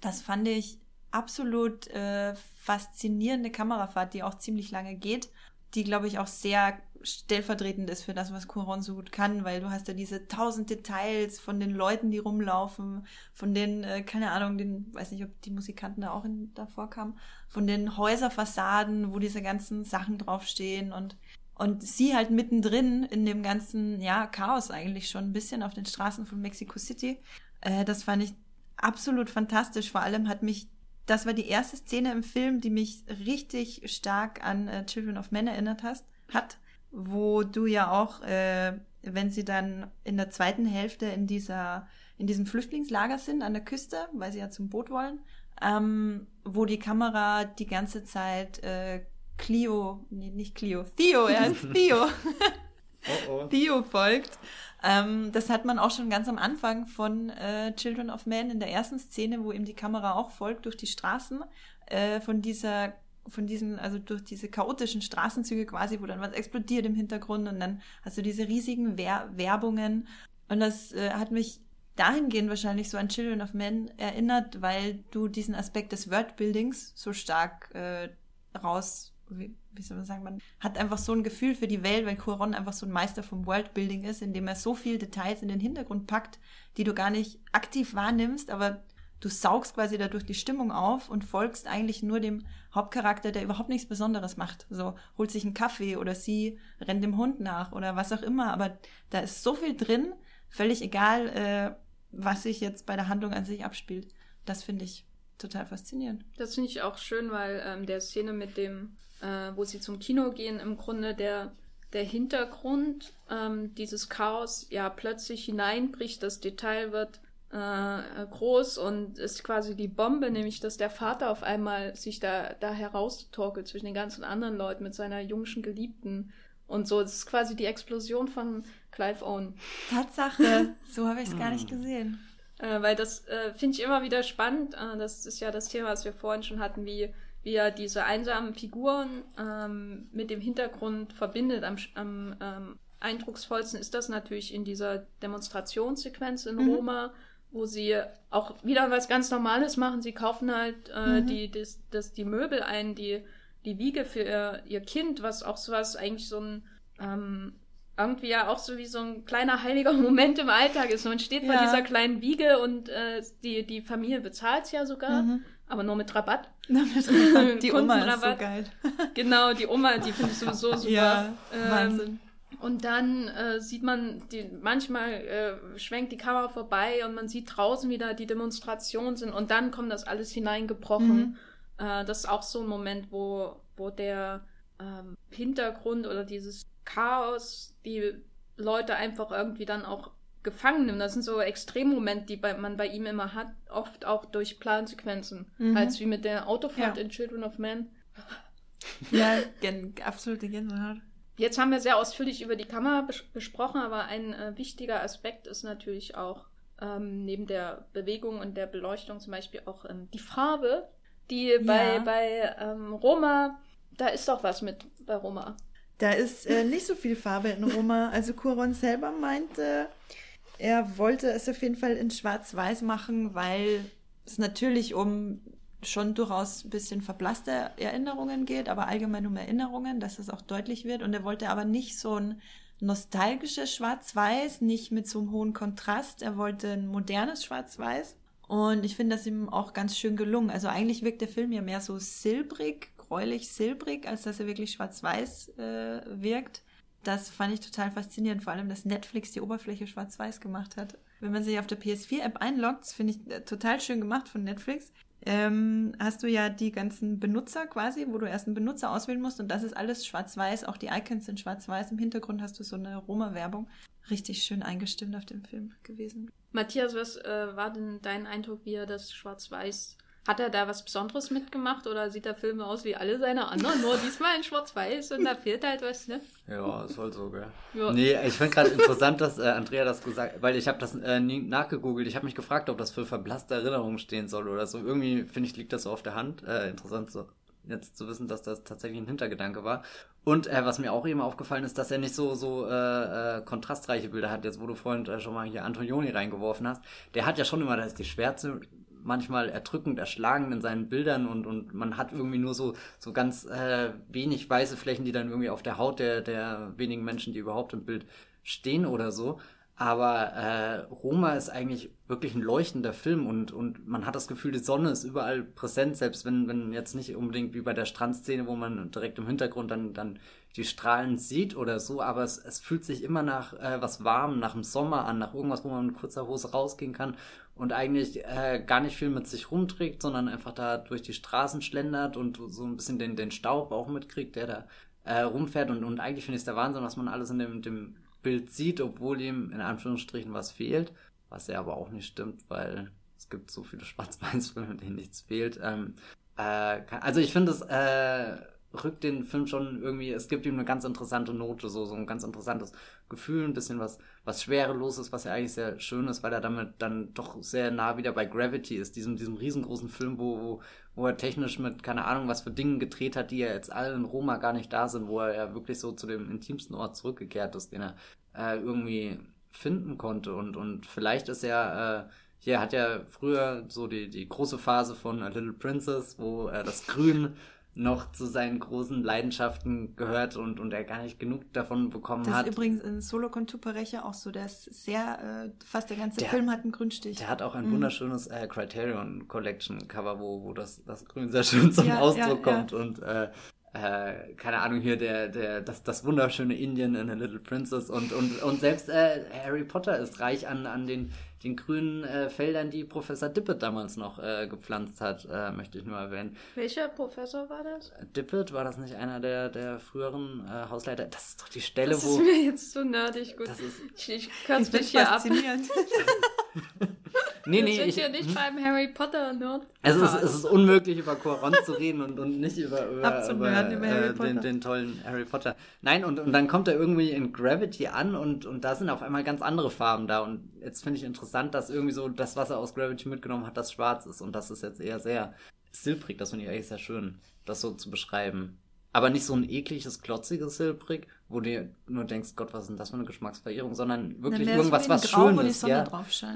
Speaker 3: Das fand ich absolut äh, faszinierende Kamerafahrt, die auch ziemlich lange geht, die, glaube ich, auch sehr stellvertretend ist für das, was Cuaron so gut kann, weil du hast ja diese tausend Details von den Leuten, die rumlaufen, von den, äh, keine Ahnung, den, weiß nicht, ob die Musikanten da auch in, davor kamen, von den Häuserfassaden, wo diese ganzen Sachen draufstehen und und sie halt mittendrin in dem ganzen, ja, Chaos eigentlich schon ein bisschen auf den Straßen von Mexico City. Äh, das fand ich absolut fantastisch. Vor allem hat mich, das war die erste Szene im Film, die mich richtig stark an äh, Children of Men erinnert hast, hat wo du ja auch, äh, wenn sie dann in der zweiten Hälfte in dieser, in diesem Flüchtlingslager sind an der Küste, weil sie ja zum Boot wollen, ähm, wo die Kamera die ganze Zeit äh, Clio, nee, nicht Clio, Theo, er ist Theo. Oh oh. Theo folgt. Ähm, das hat man auch schon ganz am Anfang von äh, Children of Men in der ersten Szene, wo ihm die Kamera auch folgt durch die Straßen, äh, von dieser von diesen, also durch diese chaotischen Straßenzüge quasi, wo dann was explodiert im Hintergrund und dann hast du diese riesigen Wer Werbungen. Und das äh, hat mich dahingehend wahrscheinlich so an Children of Men erinnert, weil du diesen Aspekt des Wordbuildings so stark äh, raus, wie, wie soll man sagen, man hat einfach so ein Gefühl für die Welt, weil Cuaron einfach so ein Meister vom Worldbuilding ist, indem er so viel Details in den Hintergrund packt, die du gar nicht aktiv wahrnimmst, aber du saugst quasi dadurch die Stimmung auf und folgst eigentlich nur dem Hauptcharakter, der überhaupt nichts Besonderes macht. So holt sich einen Kaffee oder sie rennt dem Hund nach oder was auch immer. Aber da ist so viel drin, völlig egal, äh, was sich jetzt bei der Handlung an sich abspielt. Das finde ich total faszinierend.
Speaker 1: Das finde ich auch schön, weil ähm, der Szene mit dem, äh, wo sie zum Kino gehen, im Grunde der der Hintergrund ähm, dieses Chaos ja plötzlich hineinbricht, das Detail wird äh, groß und ist quasi die Bombe, nämlich dass der Vater auf einmal sich da, da heraustorkelt zwischen den ganzen anderen Leuten mit seiner jungschen Geliebten. Und so, das ist quasi die Explosion von Clive Owen.
Speaker 3: Tatsache, so habe ich es gar nicht gesehen.
Speaker 1: Äh, weil das äh, finde ich immer wieder spannend. Äh, das ist ja das Thema, was wir vorhin schon hatten, wie, wie er diese einsamen Figuren ähm, mit dem Hintergrund verbindet. Am, am ähm, eindrucksvollsten ist das natürlich in dieser Demonstrationssequenz in mhm. Roma, wo sie auch wieder was ganz Normales machen. Sie kaufen halt äh, mhm. die, das, das, die Möbel ein, die, die Wiege für ihr, ihr Kind, was auch sowas eigentlich so ein ähm, irgendwie ja auch so wie so ein kleiner heiliger Moment im Alltag ist. Man steht ja. vor dieser kleinen Wiege und äh, die, die Familie bezahlt es ja sogar, mhm. Aber nur mit Rabatt.
Speaker 3: die Oma ist so geil.
Speaker 1: genau, die Oma, die finde ich sowieso super. Ja, ähm, Wahnsinn. Und dann äh, sieht man, die, manchmal äh, schwenkt die Kamera vorbei und man sieht draußen wieder die Demonstrationen sind und dann kommt das alles hineingebrochen. Mhm. Äh, das ist auch so ein Moment, wo, wo der ähm, Hintergrund oder dieses Chaos die Leute einfach irgendwie dann auch gefangen nimmt. Das sind so Extremmomente, die bei, man bei ihm immer hat, oft auch durch Plansequenzen. Mhm. Als wie mit der Autofahrt ja. in Children of Men.
Speaker 3: Ja, gen absolute Gänsehaut.
Speaker 1: Jetzt haben wir sehr ausführlich über die Kamera bes besprochen, aber ein äh, wichtiger Aspekt ist natürlich auch ähm, neben der Bewegung und der Beleuchtung zum Beispiel auch ähm, die Farbe, die ja. bei, bei ähm, Roma, da ist doch was mit bei Roma.
Speaker 3: Da ist äh, nicht so viel Farbe in Roma. Also Cuaron selber meinte, er wollte es auf jeden Fall in Schwarz-Weiß machen, weil es natürlich um schon durchaus ein bisschen verblasste Erinnerungen geht, aber allgemein um Erinnerungen, dass es auch deutlich wird. Und er wollte aber nicht so ein nostalgisches Schwarz-Weiß, nicht mit so einem hohen Kontrast. Er wollte ein modernes Schwarz-Weiß. Und ich finde das ihm auch ganz schön gelungen. Also eigentlich wirkt der Film ja mehr so silbrig, gräulich silbrig, als dass er wirklich schwarz-weiß äh, wirkt. Das fand ich total faszinierend, vor allem, dass Netflix die Oberfläche schwarz-weiß gemacht hat. Wenn man sich auf der PS4-App einloggt, finde ich äh, total schön gemacht von Netflix ähm, hast du ja die ganzen Benutzer quasi, wo du erst einen Benutzer auswählen musst und das ist alles schwarz-weiß. Auch die Icons sind schwarz-weiß. Im Hintergrund hast du so eine Roma-Werbung. Richtig schön eingestimmt auf dem Film gewesen.
Speaker 1: Matthias, was äh, war denn dein Eindruck, wie er das schwarz-weiß hat er da was Besonderes mitgemacht oder sieht der Film aus wie alle seine anderen, nur diesmal in Schwarz-Weiß und da fehlt halt was, ne?
Speaker 2: Ja, ist halt so, gell? Ja. Nee, ich finde gerade interessant, dass äh, Andrea das gesagt weil ich habe das äh, nie nachgegoogelt. Ich habe mich gefragt, ob das für verblasste Erinnerungen stehen soll oder so. Irgendwie, finde ich, liegt das so auf der Hand. Äh, interessant so. jetzt zu wissen, dass das tatsächlich ein Hintergedanke war. Und äh, was mir auch eben aufgefallen ist, dass er nicht so so äh, äh, kontrastreiche Bilder hat. Jetzt, wo du vorhin äh, schon mal hier Antonioni reingeworfen hast, der hat ja schon immer, da ist die Schwärze manchmal erdrückend erschlagen in seinen Bildern und, und man hat irgendwie nur so, so ganz äh, wenig weiße Flächen, die dann irgendwie auf der Haut der, der wenigen Menschen, die überhaupt im Bild stehen oder so. Aber äh, Roma ist eigentlich wirklich ein leuchtender Film und, und man hat das Gefühl, die Sonne ist überall präsent, selbst wenn, wenn jetzt nicht unbedingt wie bei der Strandszene, wo man direkt im Hintergrund dann, dann die Strahlen sieht oder so, aber es, es fühlt sich immer nach äh, was warm, nach dem Sommer an, nach irgendwas, wo man mit kurzer Hose rausgehen kann und eigentlich äh, gar nicht viel mit sich rumträgt, sondern einfach da durch die Straßen schlendert und so ein bisschen den, den Staub auch mitkriegt, der da äh, rumfährt und, und eigentlich finde ich es der Wahnsinn, was man alles in dem, dem Bild sieht, obwohl ihm in Anführungsstrichen was fehlt, was ja aber auch nicht stimmt, weil es gibt so viele Schwarz-Weiß-Filme, denen nichts fehlt. Ähm, äh, also ich finde es äh, rückt den Film schon irgendwie, es gibt ihm eine ganz interessante Note, so, so ein ganz interessantes Gefühl, ein bisschen was, was Schwereloses, was ja eigentlich sehr schön ist, weil er damit dann doch sehr nah wieder bei Gravity ist, diesem, diesem riesengroßen Film, wo, wo, wo er technisch mit, keine Ahnung, was für Dingen gedreht hat, die ja jetzt alle in Roma gar nicht da sind, wo er ja wirklich so zu dem intimsten Ort zurückgekehrt ist, den er äh, irgendwie finden konnte. Und, und vielleicht ist er, äh, hier hat ja früher so die, die große Phase von A Little Princess, wo er das Grün noch zu seinen großen Leidenschaften gehört und, und er gar nicht genug davon bekommen
Speaker 3: das
Speaker 2: hat.
Speaker 3: Das ist übrigens in Solo con Tupareche auch so, der ist sehr, äh, fast der ganze der, Film hat einen Grünstich.
Speaker 2: Der hat auch ein mhm. wunderschönes äh, Criterion Collection Cover, wo, wo das, das Grün sehr schön zum ja, Ausdruck ja, kommt ja. und äh, äh, keine Ahnung hier, der, der, das, das wunderschöne Indien in A Little Princess und, und, und selbst äh, Harry Potter ist reich an, an den, den grünen äh, Feldern, die Professor Dippet damals noch äh, gepflanzt hat, äh, möchte ich nur erwähnen.
Speaker 1: Welcher Professor war das?
Speaker 2: Dippet, war das nicht einer der, der früheren äh, Hausleiter? Das ist doch die Stelle,
Speaker 1: das
Speaker 2: wo.
Speaker 1: Das ist mir jetzt so nerdig gut. Das ist, ich ich kann mich hier ab.
Speaker 2: Nee,
Speaker 1: Wir
Speaker 2: nee,
Speaker 1: sind
Speaker 2: ich,
Speaker 1: ja nicht hm? beim Harry Potter Nerd.
Speaker 2: Also es, es, ist unmöglich über Coron zu reden und, und nicht über, über, über, über äh, den, den, tollen Harry Potter. Nein, und, und dann kommt er irgendwie in Gravity an und, und da sind auf einmal ganz andere Farben da. Und jetzt finde ich interessant, dass irgendwie so das, was er aus Gravity mitgenommen hat, das schwarz ist. Und das ist jetzt eher sehr silbrig. Das finde ich eigentlich sehr schön, das so zu beschreiben. Aber nicht so ein ekliges, klotziges Silbrig, wo du nur denkst, Gott, was ist denn das für eine Geschmacksverirrung, sondern wirklich irgendwas, was Grau, Schönes. ja,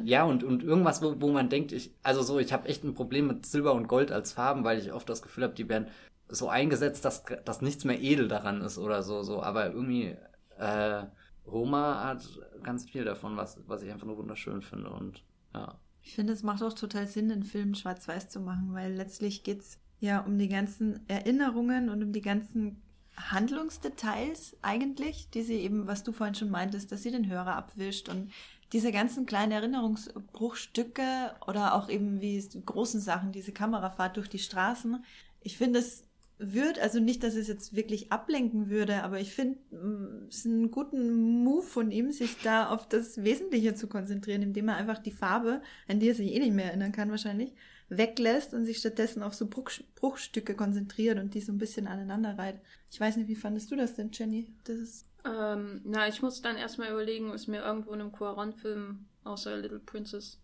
Speaker 2: ja und, und irgendwas, wo, wo man denkt, ich, also so, ich habe echt ein Problem mit Silber und Gold als Farben, weil ich oft das Gefühl habe, die werden so eingesetzt, dass, dass nichts mehr edel daran ist oder so, so. Aber irgendwie, äh, Roma hat ganz viel davon, was, was ich einfach nur wunderschön finde und ja.
Speaker 3: Ich finde, es macht auch total Sinn, den Film schwarz-weiß zu machen, weil letztlich geht's ja, um die ganzen Erinnerungen und um die ganzen Handlungsdetails eigentlich, die sie eben, was du vorhin schon meintest, dass sie den Hörer abwischt und diese ganzen kleinen Erinnerungsbruchstücke oder auch eben wie großen Sachen, diese Kamerafahrt durch die Straßen. Ich finde, es wird, also nicht, dass es jetzt wirklich ablenken würde, aber ich finde mm, es einen guten Move von ihm, sich da auf das Wesentliche zu konzentrieren, indem er einfach die Farbe, an die er sich eh nicht mehr erinnern kann wahrscheinlich, weglässt und sich stattdessen auf so Bruch, Bruchstücke konzentriert und die so ein bisschen aneinander reiht. Ich weiß nicht, wie fandest du das denn, Jenny? Das ist
Speaker 1: ähm, na, ich muss dann erstmal überlegen, ist mir irgendwo in einem Quaron-Film außer Little Princess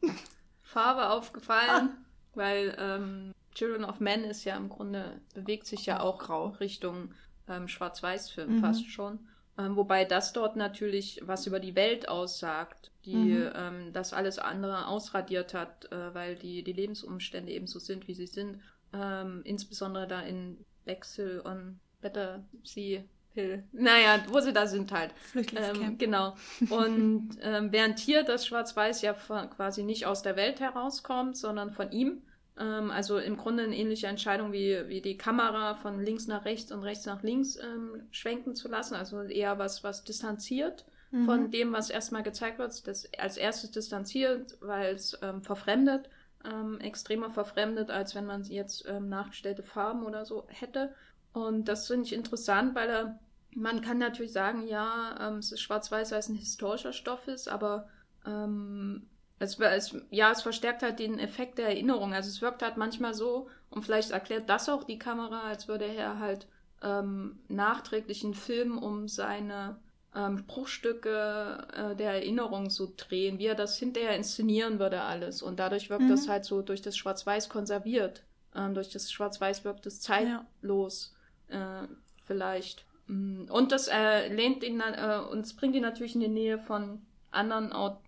Speaker 1: Farbe aufgefallen, ah. weil ähm, Children of Men ist ja im Grunde, bewegt sich ja auch grau Richtung ähm, Schwarz-Weiß-Film mhm. fast schon. Ähm, wobei das dort natürlich was über die Welt aussagt, die mhm. ähm, das alles andere ausradiert hat, äh, weil die, die Lebensumstände eben so sind, wie sie sind. Ähm, insbesondere da in Wechsel und Better Sea Hill. Naja, wo sie da sind halt.
Speaker 3: Flüchtlingscamp.
Speaker 1: Ähm, genau. Und ähm, während hier das Schwarz-Weiß ja von, quasi nicht aus der Welt herauskommt, sondern von ihm, ähm, also im Grunde eine ähnliche Entscheidung wie, wie die Kamera von links nach rechts und rechts nach links ähm, schwenken zu lassen. Also eher was, was distanziert mhm. von dem, was erstmal gezeigt wird. Das als erstes distanziert, weil es ähm, verfremdet, ähm, extremer verfremdet, als wenn man jetzt ähm, nachgestellte Farben oder so hätte. Und das finde ich interessant, weil er, man kann natürlich sagen, ja, ähm, es ist schwarz-weiß, weil es ein historischer Stoff ist, aber ähm, es, es, ja, es verstärkt halt den Effekt der Erinnerung. Also es wirkt halt manchmal so, und vielleicht erklärt das auch die Kamera, als würde er halt ähm, nachträglich einen Film um seine ähm, Bruchstücke äh, der Erinnerung so drehen, wie er das hinterher inszenieren würde alles. Und dadurch wirkt mhm. das halt so durch das Schwarz-Weiß konserviert. ähm, durch das Schwarz-Weiß wirkt es zeitlos ja. äh, vielleicht. Mm, und das äh, lehnt ihn äh, uns bringt ihn natürlich in die Nähe von anderen Autoren,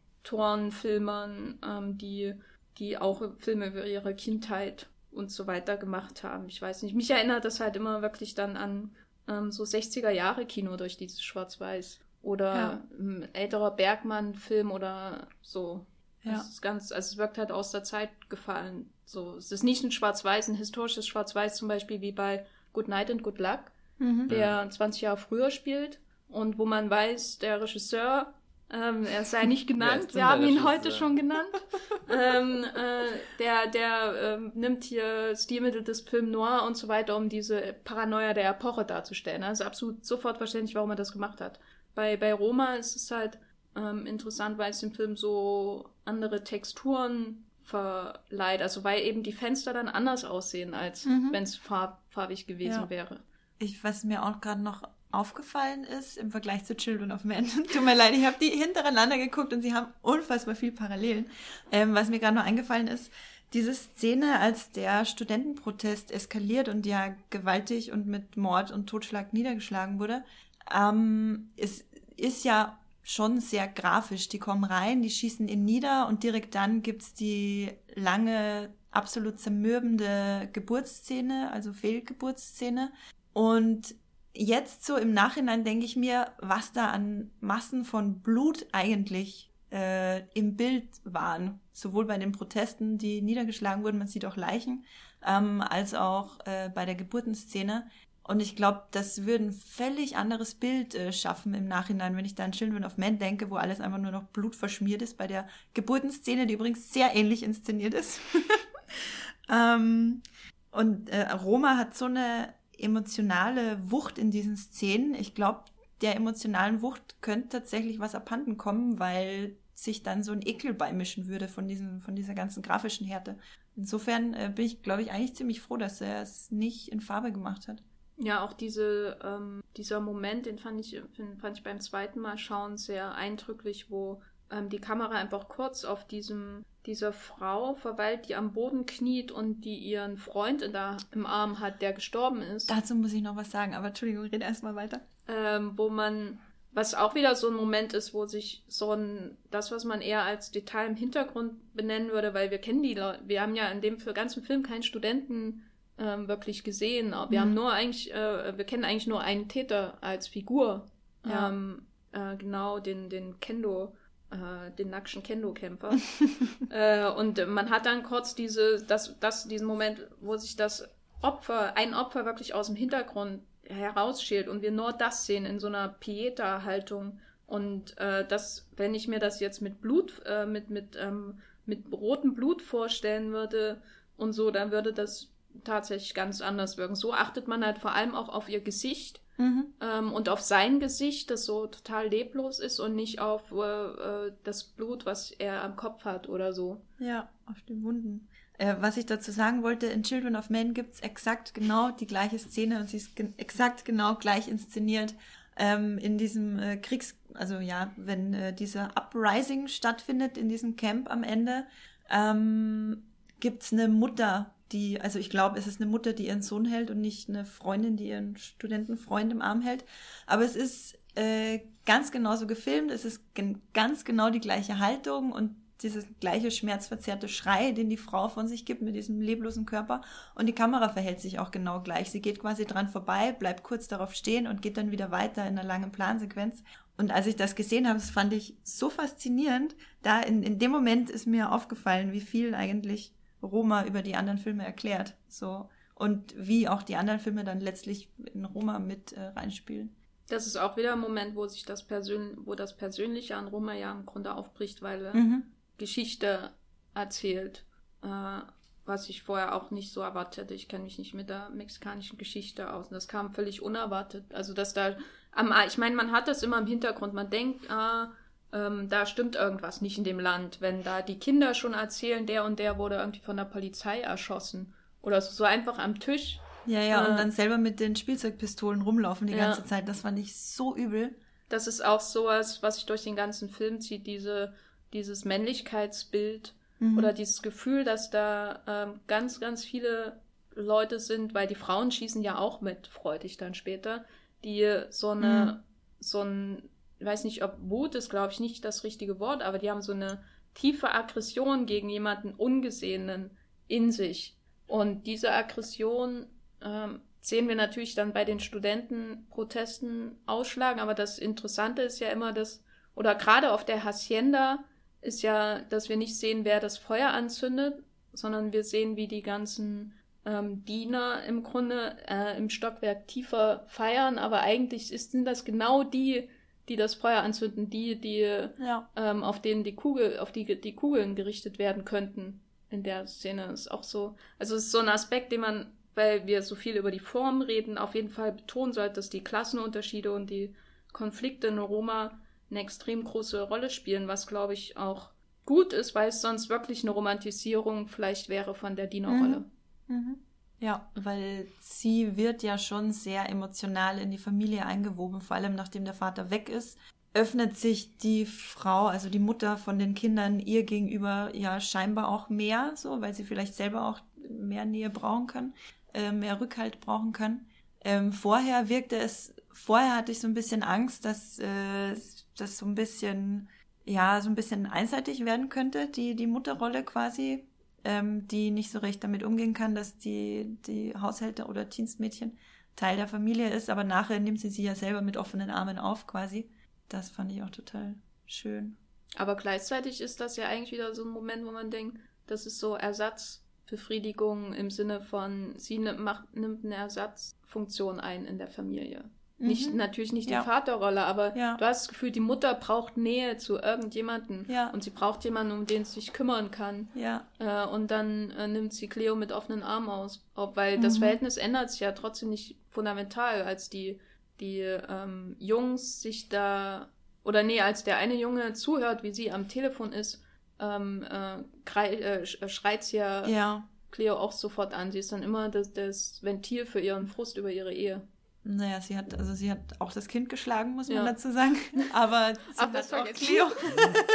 Speaker 1: Filmern, ähm, die, die auch Filme über ihre Kindheit und so weiter gemacht haben. Ich weiß nicht. Mich erinnert das halt immer wirklich dann an ähm, so 60er Jahre Kino durch dieses Schwarz-Weiß. Oder ja. ein älterer Bergmann-Film oder so. Ja. Das ist ganz, also es wirkt halt aus der Zeit gefallen. So, es ist nicht ein Schwarz-Weiß, ein historisches Schwarz-Weiß zum Beispiel wie bei Good Night and Good Luck, mhm. der 20 Jahre früher spielt und wo man weiß, der Regisseur ähm, er sei nicht genannt. Wir haben ihn heute schon genannt. ähm, äh, der der ähm, nimmt hier Stilmittel des Film Noir und so weiter, um diese Paranoia der Epoche darzustellen. Also absolut sofort verständlich, warum er das gemacht hat. Bei, bei Roma ist es halt ähm, interessant, weil es dem Film so andere Texturen verleiht. Also weil eben die Fenster dann anders aussehen, als mhm. wenn es farb, farbig gewesen ja. wäre.
Speaker 3: Ich, was mir auch gerade noch aufgefallen ist im Vergleich zu Children of Men. Tut mir leid, ich habe die hintereinander geguckt und sie haben unfassbar viel Parallelen. Ähm, was mir gerade noch eingefallen ist, diese Szene, als der Studentenprotest eskaliert und ja gewaltig und mit Mord und Totschlag niedergeschlagen wurde, ähm, ist, ist ja schon sehr grafisch. Die kommen rein, die schießen ihn nieder und direkt dann gibt's die lange, absolut zermürbende Geburtsszene, also Fehlgeburtsszene. Und jetzt so im Nachhinein denke ich mir, was da an Massen von Blut eigentlich äh, im Bild waren. Sowohl bei den Protesten, die niedergeschlagen wurden, man sieht auch Leichen, ähm, als auch äh, bei der Geburtenszene. Und ich glaube, das würde ein völlig anderes Bild äh, schaffen im Nachhinein, wenn ich da an Children of Men denke, wo alles einfach nur noch blutverschmiert ist. Bei der Geburtenszene, die übrigens sehr ähnlich inszeniert ist. ähm, und äh, Roma hat so eine emotionale Wucht in diesen Szenen. Ich glaube, der emotionalen Wucht könnte tatsächlich was abhanden kommen, weil sich dann so ein Ekel beimischen würde von diesem, von dieser ganzen grafischen Härte. Insofern äh, bin ich, glaube ich, eigentlich ziemlich froh, dass er es nicht in Farbe gemacht hat.
Speaker 1: Ja, auch diese, ähm, dieser Moment, den fand ich, fand ich beim zweiten Mal schauen sehr eindrücklich, wo ähm, die Kamera einfach kurz auf diesem dieser Frau verweilt, die am Boden kniet und die ihren Freund in der, im Arm hat, der gestorben ist.
Speaker 3: Dazu muss ich noch was sagen, aber Entschuldigung, rede erstmal weiter.
Speaker 1: Ähm, wo man, was auch wieder so ein Moment ist, wo sich so ein, das, was man eher als Detail im Hintergrund benennen würde, weil wir kennen die Leute, wir haben ja in dem ganzen Film keinen Studenten ähm, wirklich gesehen. Wir mhm. haben nur eigentlich, äh, wir kennen eigentlich nur einen Täter als Figur. Ja. Ähm, äh, genau, den, den Kendo äh, den nackschen Kendo-Kämpfer. äh, und man hat dann kurz diese, das, das, diesen Moment, wo sich das Opfer, ein Opfer wirklich aus dem Hintergrund herausschält und wir nur das sehen in so einer Pieta-Haltung. Und äh, das, wenn ich mir das jetzt mit Blut, äh, mit, mit, ähm, mit rotem Blut vorstellen würde und so, dann würde das tatsächlich ganz anders wirken. So achtet man halt vor allem auch auf ihr Gesicht Mhm. Ähm, und auf sein Gesicht, das so total leblos ist und nicht auf äh, äh, das Blut, was er am Kopf hat oder so.
Speaker 3: Ja, auf den Wunden. Äh, was ich dazu sagen wollte, in Children of Men gibt's exakt genau die gleiche Szene und sie ist ge exakt genau gleich inszeniert. Ähm, in diesem äh, Kriegs, also ja, wenn äh, dieser Uprising stattfindet in diesem Camp am Ende, ähm, gibt's eine Mutter, die, also ich glaube, es ist eine Mutter, die ihren Sohn hält und nicht eine Freundin, die ihren Studentenfreund im Arm hält. Aber es ist äh, ganz genauso gefilmt, es ist gen ganz genau die gleiche Haltung und dieses gleiche schmerzverzerrte Schrei, den die Frau von sich gibt mit diesem leblosen Körper. Und die Kamera verhält sich auch genau gleich. Sie geht quasi dran vorbei, bleibt kurz darauf stehen und geht dann wieder weiter in einer langen Plansequenz. Und als ich das gesehen habe, das fand ich so faszinierend. Da in, in dem Moment ist mir aufgefallen, wie viel eigentlich Roma über die anderen Filme erklärt. So. Und wie auch die anderen Filme dann letztlich in Roma mit äh, reinspielen.
Speaker 1: Das ist auch wieder ein Moment, wo sich das Persön wo das Persönliche an Roma ja im Grunde aufbricht, weil er mhm. Geschichte erzählt, äh, was ich vorher auch nicht so erwartet hätte. Ich kenne mich nicht mit der mexikanischen Geschichte aus. Und das kam völlig unerwartet. Also, dass da am, ich meine, man hat das immer im Hintergrund. Man denkt, äh, ähm, da stimmt irgendwas nicht in dem Land, wenn da die Kinder schon erzählen, der und der wurde irgendwie von der Polizei erschossen. Oder so, einfach am Tisch.
Speaker 3: Ja, ja, äh, und dann selber mit den Spielzeugpistolen rumlaufen die ja. ganze Zeit. Das fand ich so übel.
Speaker 1: Das ist auch sowas, was sich durch den ganzen Film zieht, diese, dieses Männlichkeitsbild mhm. oder dieses Gefühl, dass da ähm, ganz, ganz viele Leute sind, weil die Frauen schießen ja auch mit, freudig dann später, die so eine, mhm. so ein, ich weiß nicht, ob Wut ist, glaube ich, nicht das richtige Wort, aber die haben so eine tiefe Aggression gegen jemanden Ungesehenen in sich. Und diese Aggression ähm, sehen wir natürlich dann bei den Studentenprotesten ausschlagen, aber das Interessante ist ja immer, dass, oder gerade auf der Hacienda ist ja, dass wir nicht sehen, wer das Feuer anzündet, sondern wir sehen, wie die ganzen ähm, Diener im Grunde äh, im Stockwerk tiefer feiern, aber eigentlich ist, sind das genau die, die das Feuer anzünden, die, die ja. ähm, auf denen die Kugel, auf die die Kugeln gerichtet werden könnten. In der Szene ist auch so, also es ist so ein Aspekt, den man, weil wir so viel über die Form reden, auf jeden Fall betonen sollte, dass die Klassenunterschiede und die Konflikte in Roma eine extrem große Rolle spielen, was glaube ich auch gut ist, weil es sonst wirklich eine Romantisierung vielleicht wäre von der Dienerrolle.
Speaker 3: Mhm. Mhm. Ja, weil sie wird ja schon sehr emotional in die Familie eingewoben, vor allem nachdem der Vater weg ist. Öffnet sich die Frau, also die Mutter von den Kindern, ihr gegenüber ja scheinbar auch mehr, so, weil sie vielleicht selber auch mehr Nähe brauchen kann, äh, mehr Rückhalt brauchen kann. Ähm, vorher wirkte es, vorher hatte ich so ein bisschen Angst, dass äh, das so ein bisschen, ja, so ein bisschen einseitig werden könnte, die, die Mutterrolle quasi ähm, die nicht so recht damit umgehen kann, dass die, die Haushälter oder Dienstmädchen Teil der Familie ist, aber nachher nimmt sie sie ja selber mit offenen Armen auf quasi. Das fand ich auch total schön.
Speaker 1: Aber gleichzeitig ist das ja eigentlich wieder so ein Moment, wo man denkt, das ist so Ersatzbefriedigung im Sinne von, sie nimmt, macht, nimmt eine Ersatzfunktion ein in der Familie. Mhm. Nicht, natürlich nicht die ja. Vaterrolle, aber ja. du hast das Gefühl, die Mutter braucht Nähe zu irgendjemandem. Ja. Und sie braucht jemanden, um den sie sich kümmern kann. Ja. Äh, und dann äh, nimmt sie Cleo mit offenen Armen aus. Ob, weil mhm. das Verhältnis ändert sich ja trotzdem nicht fundamental, als die, die ähm, Jungs sich da, oder nee, als der eine Junge zuhört, wie sie am Telefon ist, ähm, äh, äh, schreit sie ja, ja Cleo auch sofort an. Sie ist dann immer das, das Ventil für ihren Frust über ihre Ehe.
Speaker 3: Naja, sie hat, also sie hat auch das Kind geschlagen, muss man ja. dazu sagen. Aber sie Ach, hat auch Cleo.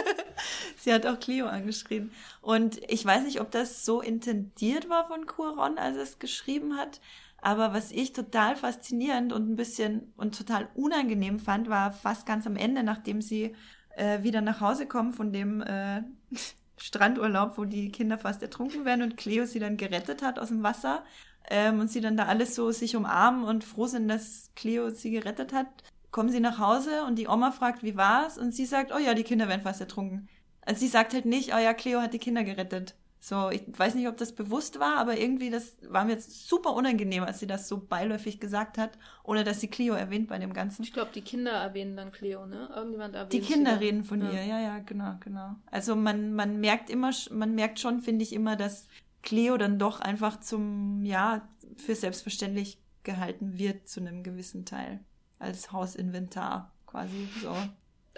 Speaker 3: sie hat auch Cleo angeschrieben. Und ich weiß nicht, ob das so intendiert war von Cuaron, als er es geschrieben hat. Aber was ich total faszinierend und ein bisschen und total unangenehm fand, war fast ganz am Ende, nachdem sie äh, wieder nach Hause kommen von dem äh, Strandurlaub, wo die Kinder fast ertrunken werden und Cleo sie dann gerettet hat aus dem Wasser ähm, und sie dann da alles so sich umarmen und froh sind, dass Cleo sie gerettet hat, kommen sie nach Hause und die Oma fragt, wie war's? Und sie sagt, oh ja, die Kinder werden fast ertrunken. Also sie sagt halt nicht, oh ja, Cleo hat die Kinder gerettet. So, ich weiß nicht, ob das bewusst war, aber irgendwie, das war mir jetzt super unangenehm, als sie das so beiläufig gesagt hat, ohne dass sie Cleo erwähnt bei dem Ganzen.
Speaker 1: Ich glaube, die Kinder erwähnen dann Cleo, ne? Irgendjemand erwähnt
Speaker 3: Die Kinder reden von ja. ihr, ja, ja, genau, genau. Also man, man merkt immer, man merkt schon, finde ich immer, dass Cleo dann doch einfach zum, ja, für selbstverständlich gehalten wird zu einem gewissen Teil. Als Hausinventar quasi so.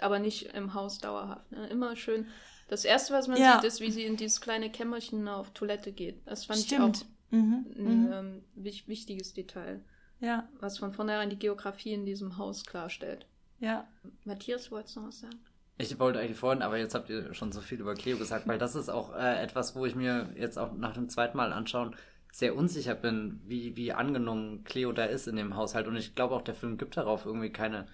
Speaker 1: Aber nicht im Haus dauerhaft. Ne? Immer schön. Das erste, was man ja. sieht, ist, wie sie in dieses kleine Kämmerchen auf Toilette geht. Das fand Stimmt. ich auch mhm. ein mhm. ähm, wichtiges Detail. Ja. Was von vornherein die Geografie in diesem Haus klarstellt. Ja. Matthias, wolltest du noch was sagen?
Speaker 2: Ich wollte eigentlich vorhin, aber jetzt habt ihr schon so viel über Cleo gesagt, weil das ist auch äh, etwas, wo ich mir jetzt auch nach dem zweiten Mal anschauen sehr unsicher bin, wie, wie angenommen Cleo da ist in dem Haushalt. Und ich glaube auch, der Film gibt darauf irgendwie keine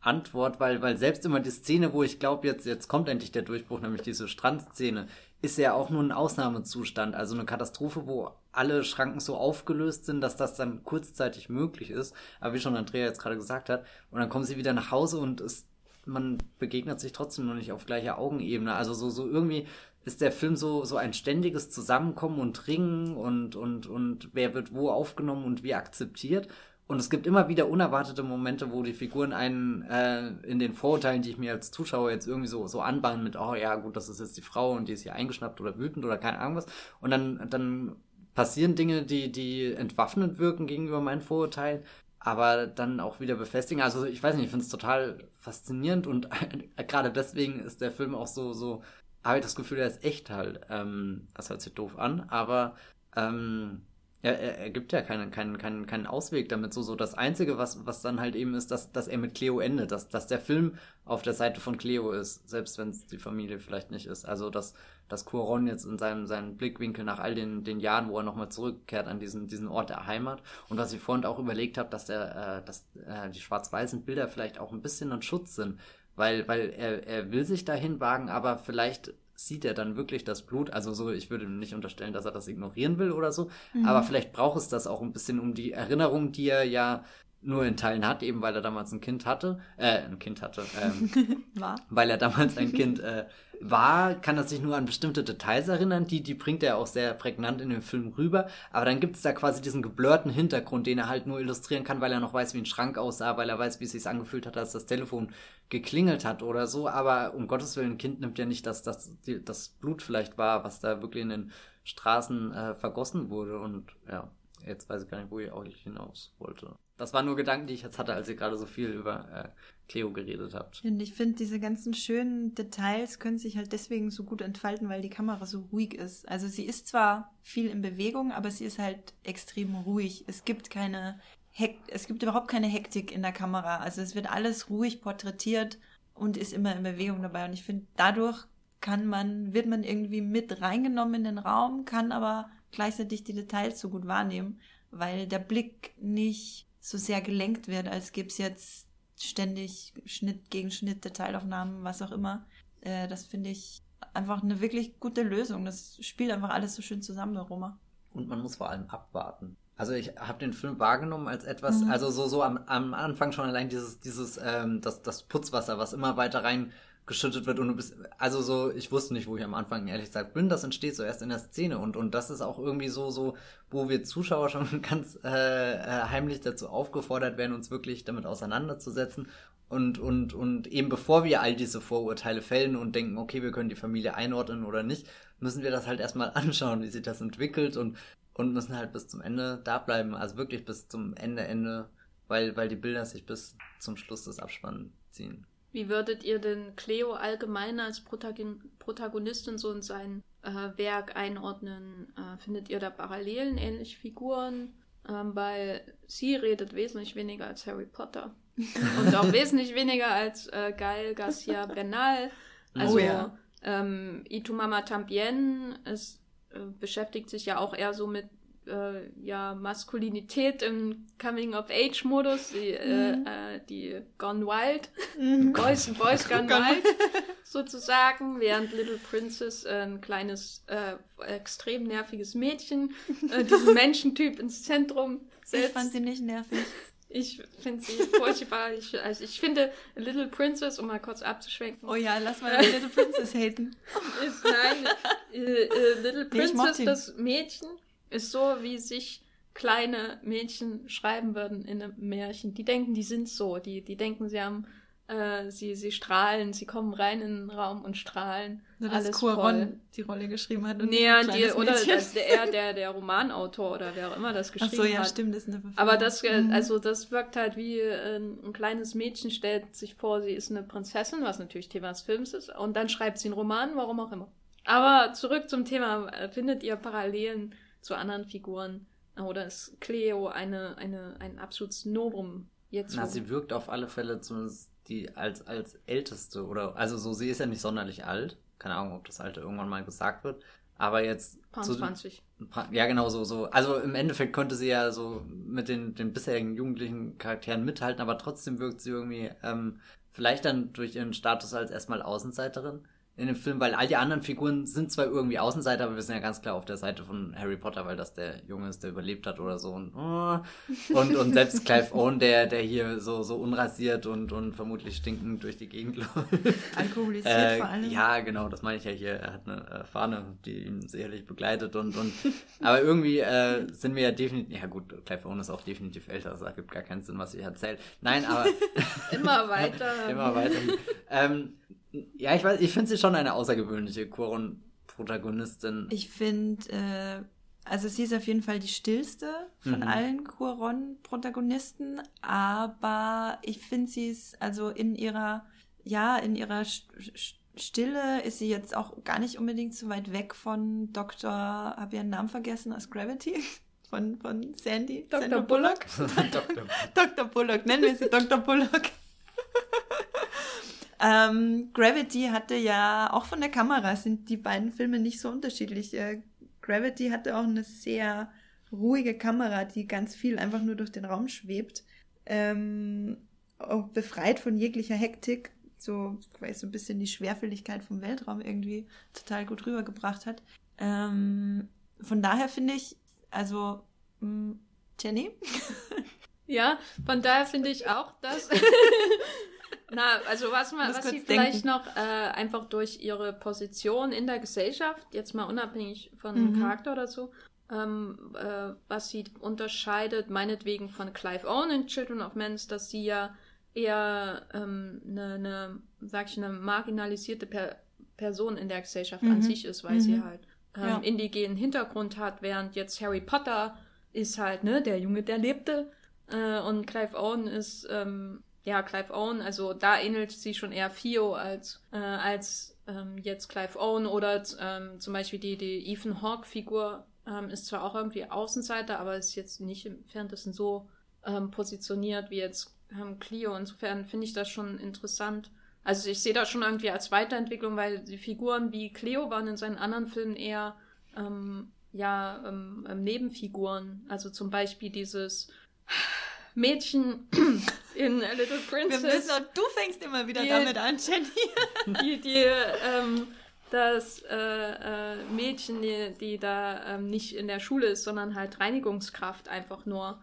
Speaker 2: Antwort, weil, weil selbst immer die Szene, wo ich glaube, jetzt, jetzt kommt endlich der Durchbruch, nämlich diese Strandszene, ist ja auch nur ein Ausnahmezustand, also eine Katastrophe, wo alle Schranken so aufgelöst sind, dass das dann kurzzeitig möglich ist. Aber wie schon Andrea jetzt gerade gesagt hat, und dann kommen sie wieder nach Hause und es man begegnet sich trotzdem noch nicht auf gleicher Augenebene. Also so, so irgendwie ist der Film so, so ein ständiges Zusammenkommen und Ringen und, und, und wer wird wo aufgenommen und wie akzeptiert. Und es gibt immer wieder unerwartete Momente, wo die Figuren einen äh, in den Vorurteilen, die ich mir als Zuschauer jetzt irgendwie so, so anbahnen mit, oh ja, gut, das ist jetzt die Frau und die ist hier eingeschnappt oder wütend oder keine Ahnung was. Und dann, dann passieren Dinge, die, die entwaffnend wirken gegenüber meinen Vorurteilen aber dann auch wieder befestigen. Also ich weiß nicht, ich finde es total faszinierend und gerade deswegen ist der Film auch so, so, habe ich das Gefühl, er ist echt halt. Ähm, das hört sich doof an, aber ähm, er, er, er gibt ja keinen, keinen, keinen, keinen Ausweg damit. So, so das Einzige, was, was dann halt eben ist, dass, dass er mit Cleo endet, dass, dass der Film auf der Seite von Cleo ist, selbst wenn es die Familie vielleicht nicht ist. Also dass, dass Cuaron jetzt in seinem, seinem Blickwinkel nach all den, den Jahren, wo er nochmal zurückkehrt an diesen, diesen Ort der Heimat. Und was ich vorhin auch überlegt habe, dass der, äh, dass äh, die schwarz-weißen Bilder vielleicht auch ein bisschen ein Schutz sind. Weil, weil er, er will sich dahin wagen, aber vielleicht sieht er dann wirklich das Blut. Also so, ich würde nicht unterstellen, dass er das ignorieren will oder so. Mhm. Aber vielleicht braucht es das auch ein bisschen um die Erinnerung, die er ja nur in Teilen hat, eben weil er damals ein Kind hatte, äh, ein Kind hatte, ähm, war. weil er damals ein Kind äh, war, kann er sich nur an bestimmte Details erinnern, die, die bringt er auch sehr prägnant in dem Film rüber, aber dann gibt es da quasi diesen geblurrten Hintergrund, den er halt nur illustrieren kann, weil er noch weiß, wie ein Schrank aussah, weil er weiß, wie es sich angefühlt hat, als das Telefon geklingelt hat oder so, aber um Gottes Willen, ein Kind nimmt ja nicht, dass das, das Blut vielleicht war, was da wirklich in den Straßen äh, vergossen wurde. Und ja, jetzt weiß ich gar nicht, wo ich auch hinaus wollte. Das waren nur Gedanken, die ich jetzt hatte, als ihr gerade so viel über äh, Cleo geredet habt.
Speaker 3: Und ich finde, diese ganzen schönen Details können sich halt deswegen so gut entfalten, weil die Kamera so ruhig ist. Also sie ist zwar viel in Bewegung, aber sie ist halt extrem ruhig. Es gibt keine Hek es gibt überhaupt keine Hektik in der Kamera. Also es wird alles ruhig porträtiert und ist immer in Bewegung dabei. Und ich finde, dadurch kann man, wird man irgendwie mit reingenommen in den Raum, kann aber gleichzeitig die Details so gut wahrnehmen, weil der Blick nicht so sehr gelenkt wird, als gäbe es jetzt ständig Schnitt gegen Schnitt, Detailaufnahmen, was auch immer. Äh, das finde ich einfach eine wirklich gute Lösung. Das spielt einfach alles so schön zusammen, Roma.
Speaker 2: Und man muss vor allem abwarten. Also ich habe den Film wahrgenommen als etwas, mhm. also so so am, am Anfang schon allein dieses dieses ähm, das das Putzwasser, was immer weiter rein geschüttet wird und du bist, also so, ich wusste nicht, wo ich am Anfang ehrlich gesagt bin, das entsteht so erst in der Szene und, und das ist auch irgendwie so, so, wo wir Zuschauer schon ganz äh, äh, heimlich dazu aufgefordert werden, uns wirklich damit auseinanderzusetzen und, und, und eben bevor wir all diese Vorurteile fällen und denken, okay, wir können die Familie einordnen oder nicht, müssen wir das halt erstmal anschauen, wie sich das entwickelt und, und müssen halt bis zum Ende da bleiben, also wirklich bis zum Ende, Ende, weil, weil die Bilder sich bis zum Schluss des Abspanns ziehen.
Speaker 1: Wie würdet ihr denn Cleo allgemein als Protagonistin so in sein äh, Werk einordnen? Äh, findet ihr da Parallelen, ähnliche Figuren? Ähm, weil sie redet wesentlich weniger als Harry Potter. Und auch wesentlich weniger als äh, Gael Garcia Bernal. Oh also oh, ja. ähm, Itumama Tambien ist, äh, beschäftigt sich ja auch eher so mit äh, ja, Maskulinität im Coming-of-Age-Modus, die, äh, mhm. äh, die Gone Wild, mhm. Boys, Boys Gone Wild sozusagen, während Little Princess ein kleines, äh, extrem nerviges Mädchen, äh, diesen Menschentyp ins Zentrum
Speaker 3: setzt. Ich fand sie nicht nervig.
Speaker 1: Ich finde sie furchtbar. Ich, also ich finde Little Princess, um mal kurz abzuschwenken.
Speaker 3: Oh ja, lass mal Little Princess haten.
Speaker 1: Ist, nein, äh, äh, Little Princess, nee, das Mädchen, ist so, wie sich kleine Mädchen schreiben würden in einem Märchen. Die denken, die sind so. Die, die denken, sie haben, äh, sie, sie strahlen, sie kommen rein in den Raum und strahlen.
Speaker 3: Nur, dass alles Cuaron die Rolle geschrieben hat.
Speaker 1: Und nee, die, oder das, der, der, der Romanautor oder wer auch immer das geschrieben hat. Ach so, ja, hat.
Speaker 3: stimmt, das ist eine Verfilmung.
Speaker 1: Aber das, äh, mhm. also das wirkt halt wie ein, äh, ein kleines Mädchen stellt sich vor, sie ist eine Prinzessin, was natürlich Thema des Films ist, und dann schreibt sie einen Roman, warum auch immer. Aber zurück zum Thema, findet ihr Parallelen zu anderen Figuren. Oder ist Cleo eine, eine, ein absolutes Novum jetzt?
Speaker 2: Na, sie wirkt auf alle Fälle zumindest die als, als älteste oder, also so, sie ist ja nicht sonderlich alt. Keine Ahnung, ob das Alter irgendwann mal gesagt wird. Aber jetzt.
Speaker 1: 20.
Speaker 2: ja, genau so, so. Also im Endeffekt konnte sie ja so mit den, den bisherigen jugendlichen Charakteren mithalten, aber trotzdem wirkt sie irgendwie, ähm, vielleicht dann durch ihren Status als erstmal Außenseiterin in dem Film, weil all die anderen Figuren sind zwar irgendwie Außenseiter, aber wir sind ja ganz klar auf der Seite von Harry Potter, weil das der Junge ist, der überlebt hat oder so. Und, oh. und, und selbst Clive Owen, der, der hier so, so unrasiert und, und vermutlich stinkend durch die Gegend läuft.
Speaker 3: Alkoholisiert äh, vor allem.
Speaker 2: Ja, genau, das meine ich ja hier. Er hat eine äh, Fahne, die ihn sicherlich begleitet und, und aber irgendwie äh, sind wir ja definitiv, ja gut, Clive Owen ist auch definitiv älter, also gibt gar keinen Sinn, was ich erzähle. Nein, aber...
Speaker 1: immer weiter.
Speaker 2: immer weiter. Ähm, ja, ich weiß, ich finde sie schon eine außergewöhnliche Cuaron-Protagonistin.
Speaker 3: Ich finde, äh, also sie ist auf jeden Fall die stillste von mhm. allen Cuaron-Protagonisten, aber ich finde sie ist, also in ihrer, ja, in ihrer Stille ist sie jetzt auch gar nicht unbedingt so weit weg von Dr. Habe ihren Namen vergessen aus Gravity? von, von Sandy.
Speaker 1: Dr.
Speaker 3: Sandra
Speaker 1: Bullock.
Speaker 2: Dr.
Speaker 3: Bullock, nennen wir sie Dr. Bullock. ähm, Gravity hatte ja, auch von der Kamera sind die beiden Filme nicht so unterschiedlich. Äh, Gravity hatte auch eine sehr ruhige Kamera, die ganz viel einfach nur durch den Raum schwebt. Ähm, befreit von jeglicher Hektik, so, weil so ein bisschen die Schwerfälligkeit vom Weltraum irgendwie total gut rübergebracht hat. Ähm, von daher finde ich, also, mh, Jenny?
Speaker 1: Ja, von daher finde ich auch, dass. Na, also was, man, was sie vielleicht
Speaker 3: denken.
Speaker 1: noch äh, einfach durch ihre Position in der Gesellschaft, jetzt mal unabhängig von
Speaker 3: Mhm.
Speaker 1: Charakter oder so, ähm, äh, was sie unterscheidet, meinetwegen von Clive Owen in Children of Men, ist, dass sie ja eher ähm, eine, eine, sag ich, eine marginalisierte per Person in der Gesellschaft an
Speaker 3: Mhm.
Speaker 1: sich ist, weil
Speaker 3: Mhm.
Speaker 1: sie halt ähm,
Speaker 3: Ja.
Speaker 1: indigenen Hintergrund hat, während jetzt Harry Potter ist halt, ne, der Junge, der lebte. Äh, und Clive Owen ist, ähm, ja, Clive Owen, also da ähnelt sie schon eher Theo als, äh, als ähm, jetzt Clive Owen oder ähm, zum Beispiel die, die Ethan Hawke-Figur ähm, ist zwar auch irgendwie Außenseiter, aber ist jetzt nicht im Entferntesten so ähm, positioniert wie jetzt ähm, Clio. Insofern finde ich das schon interessant. Also ich sehe das schon irgendwie als Weiterentwicklung, weil die Figuren wie Cleo waren in seinen anderen Filmen eher ähm, ja ähm, ähm, Nebenfiguren. Also zum Beispiel dieses Mädchen in A Little
Speaker 3: Wir müssen
Speaker 1: Princess,
Speaker 3: auch, du fängst immer wieder
Speaker 1: Die-
Speaker 3: damit an, Jenny.
Speaker 1: die, die ähm, das äh, äh, Mädchen, die, die da ähm, nicht in der Schule ist, sondern halt Reinigungskraft einfach nur.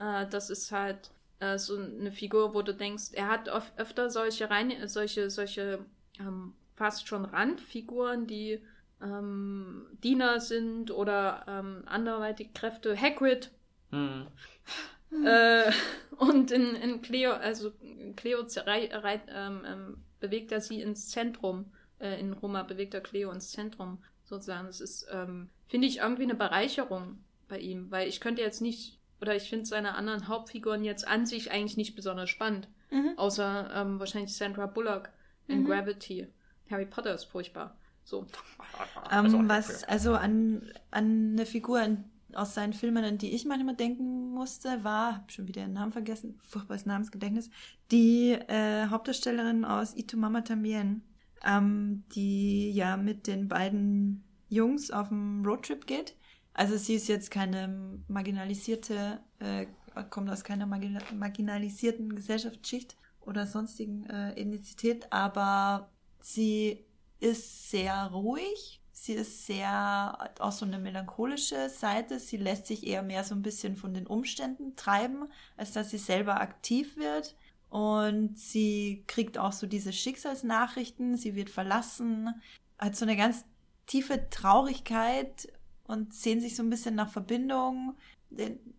Speaker 1: Äh, das ist halt äh, so eine Figur, wo du denkst, er hat oft, öfter solche rein, solche, solche ähm, fast schon Randfiguren, die ähm, Diener sind oder ähm, anderweitige Kräfte. Hagrid
Speaker 2: Hm.
Speaker 1: äh, und in, in Cleo, also Cleo rei, rei, ähm, ähm, bewegt er sie ins Zentrum. Äh, in Roma bewegt er Cleo ins Zentrum, sozusagen. Das ist, ähm, finde ich, irgendwie eine Bereicherung bei ihm, weil ich könnte jetzt nicht, oder ich finde seine anderen Hauptfiguren jetzt an sich eigentlich nicht besonders spannend.
Speaker 3: Mhm.
Speaker 1: Außer ähm, wahrscheinlich Sandra Bullock in
Speaker 3: Mhm.
Speaker 1: Gravity. Harry Potter ist furchtbar. So.
Speaker 3: Ähm, was also an, an eine Figur an, aus seinen Filmen, an die ich manchmal denken musste, war, hab schon wieder den Namen vergessen, furchtbares Namensgedächtnis, die äh, Hauptdarstellerin aus Itu Mama Tambien, ähm, die ja mit den beiden Jungs auf dem Roadtrip geht. Also sie ist jetzt keine marginalisierte, äh, kommt aus keiner margina marginalisierten Gesellschaftsschicht oder sonstigen äh, Ethnizität, aber sie ist sehr ruhig. Sie ist sehr, auch so eine melancholische Seite. Sie lässt sich eher mehr so ein bisschen von den Umständen treiben, als dass sie selber aktiv wird. Und sie kriegt auch so diese Schicksalsnachrichten. Sie wird verlassen, hat so eine ganz tiefe Traurigkeit und sehnt sich so ein bisschen nach Verbindung.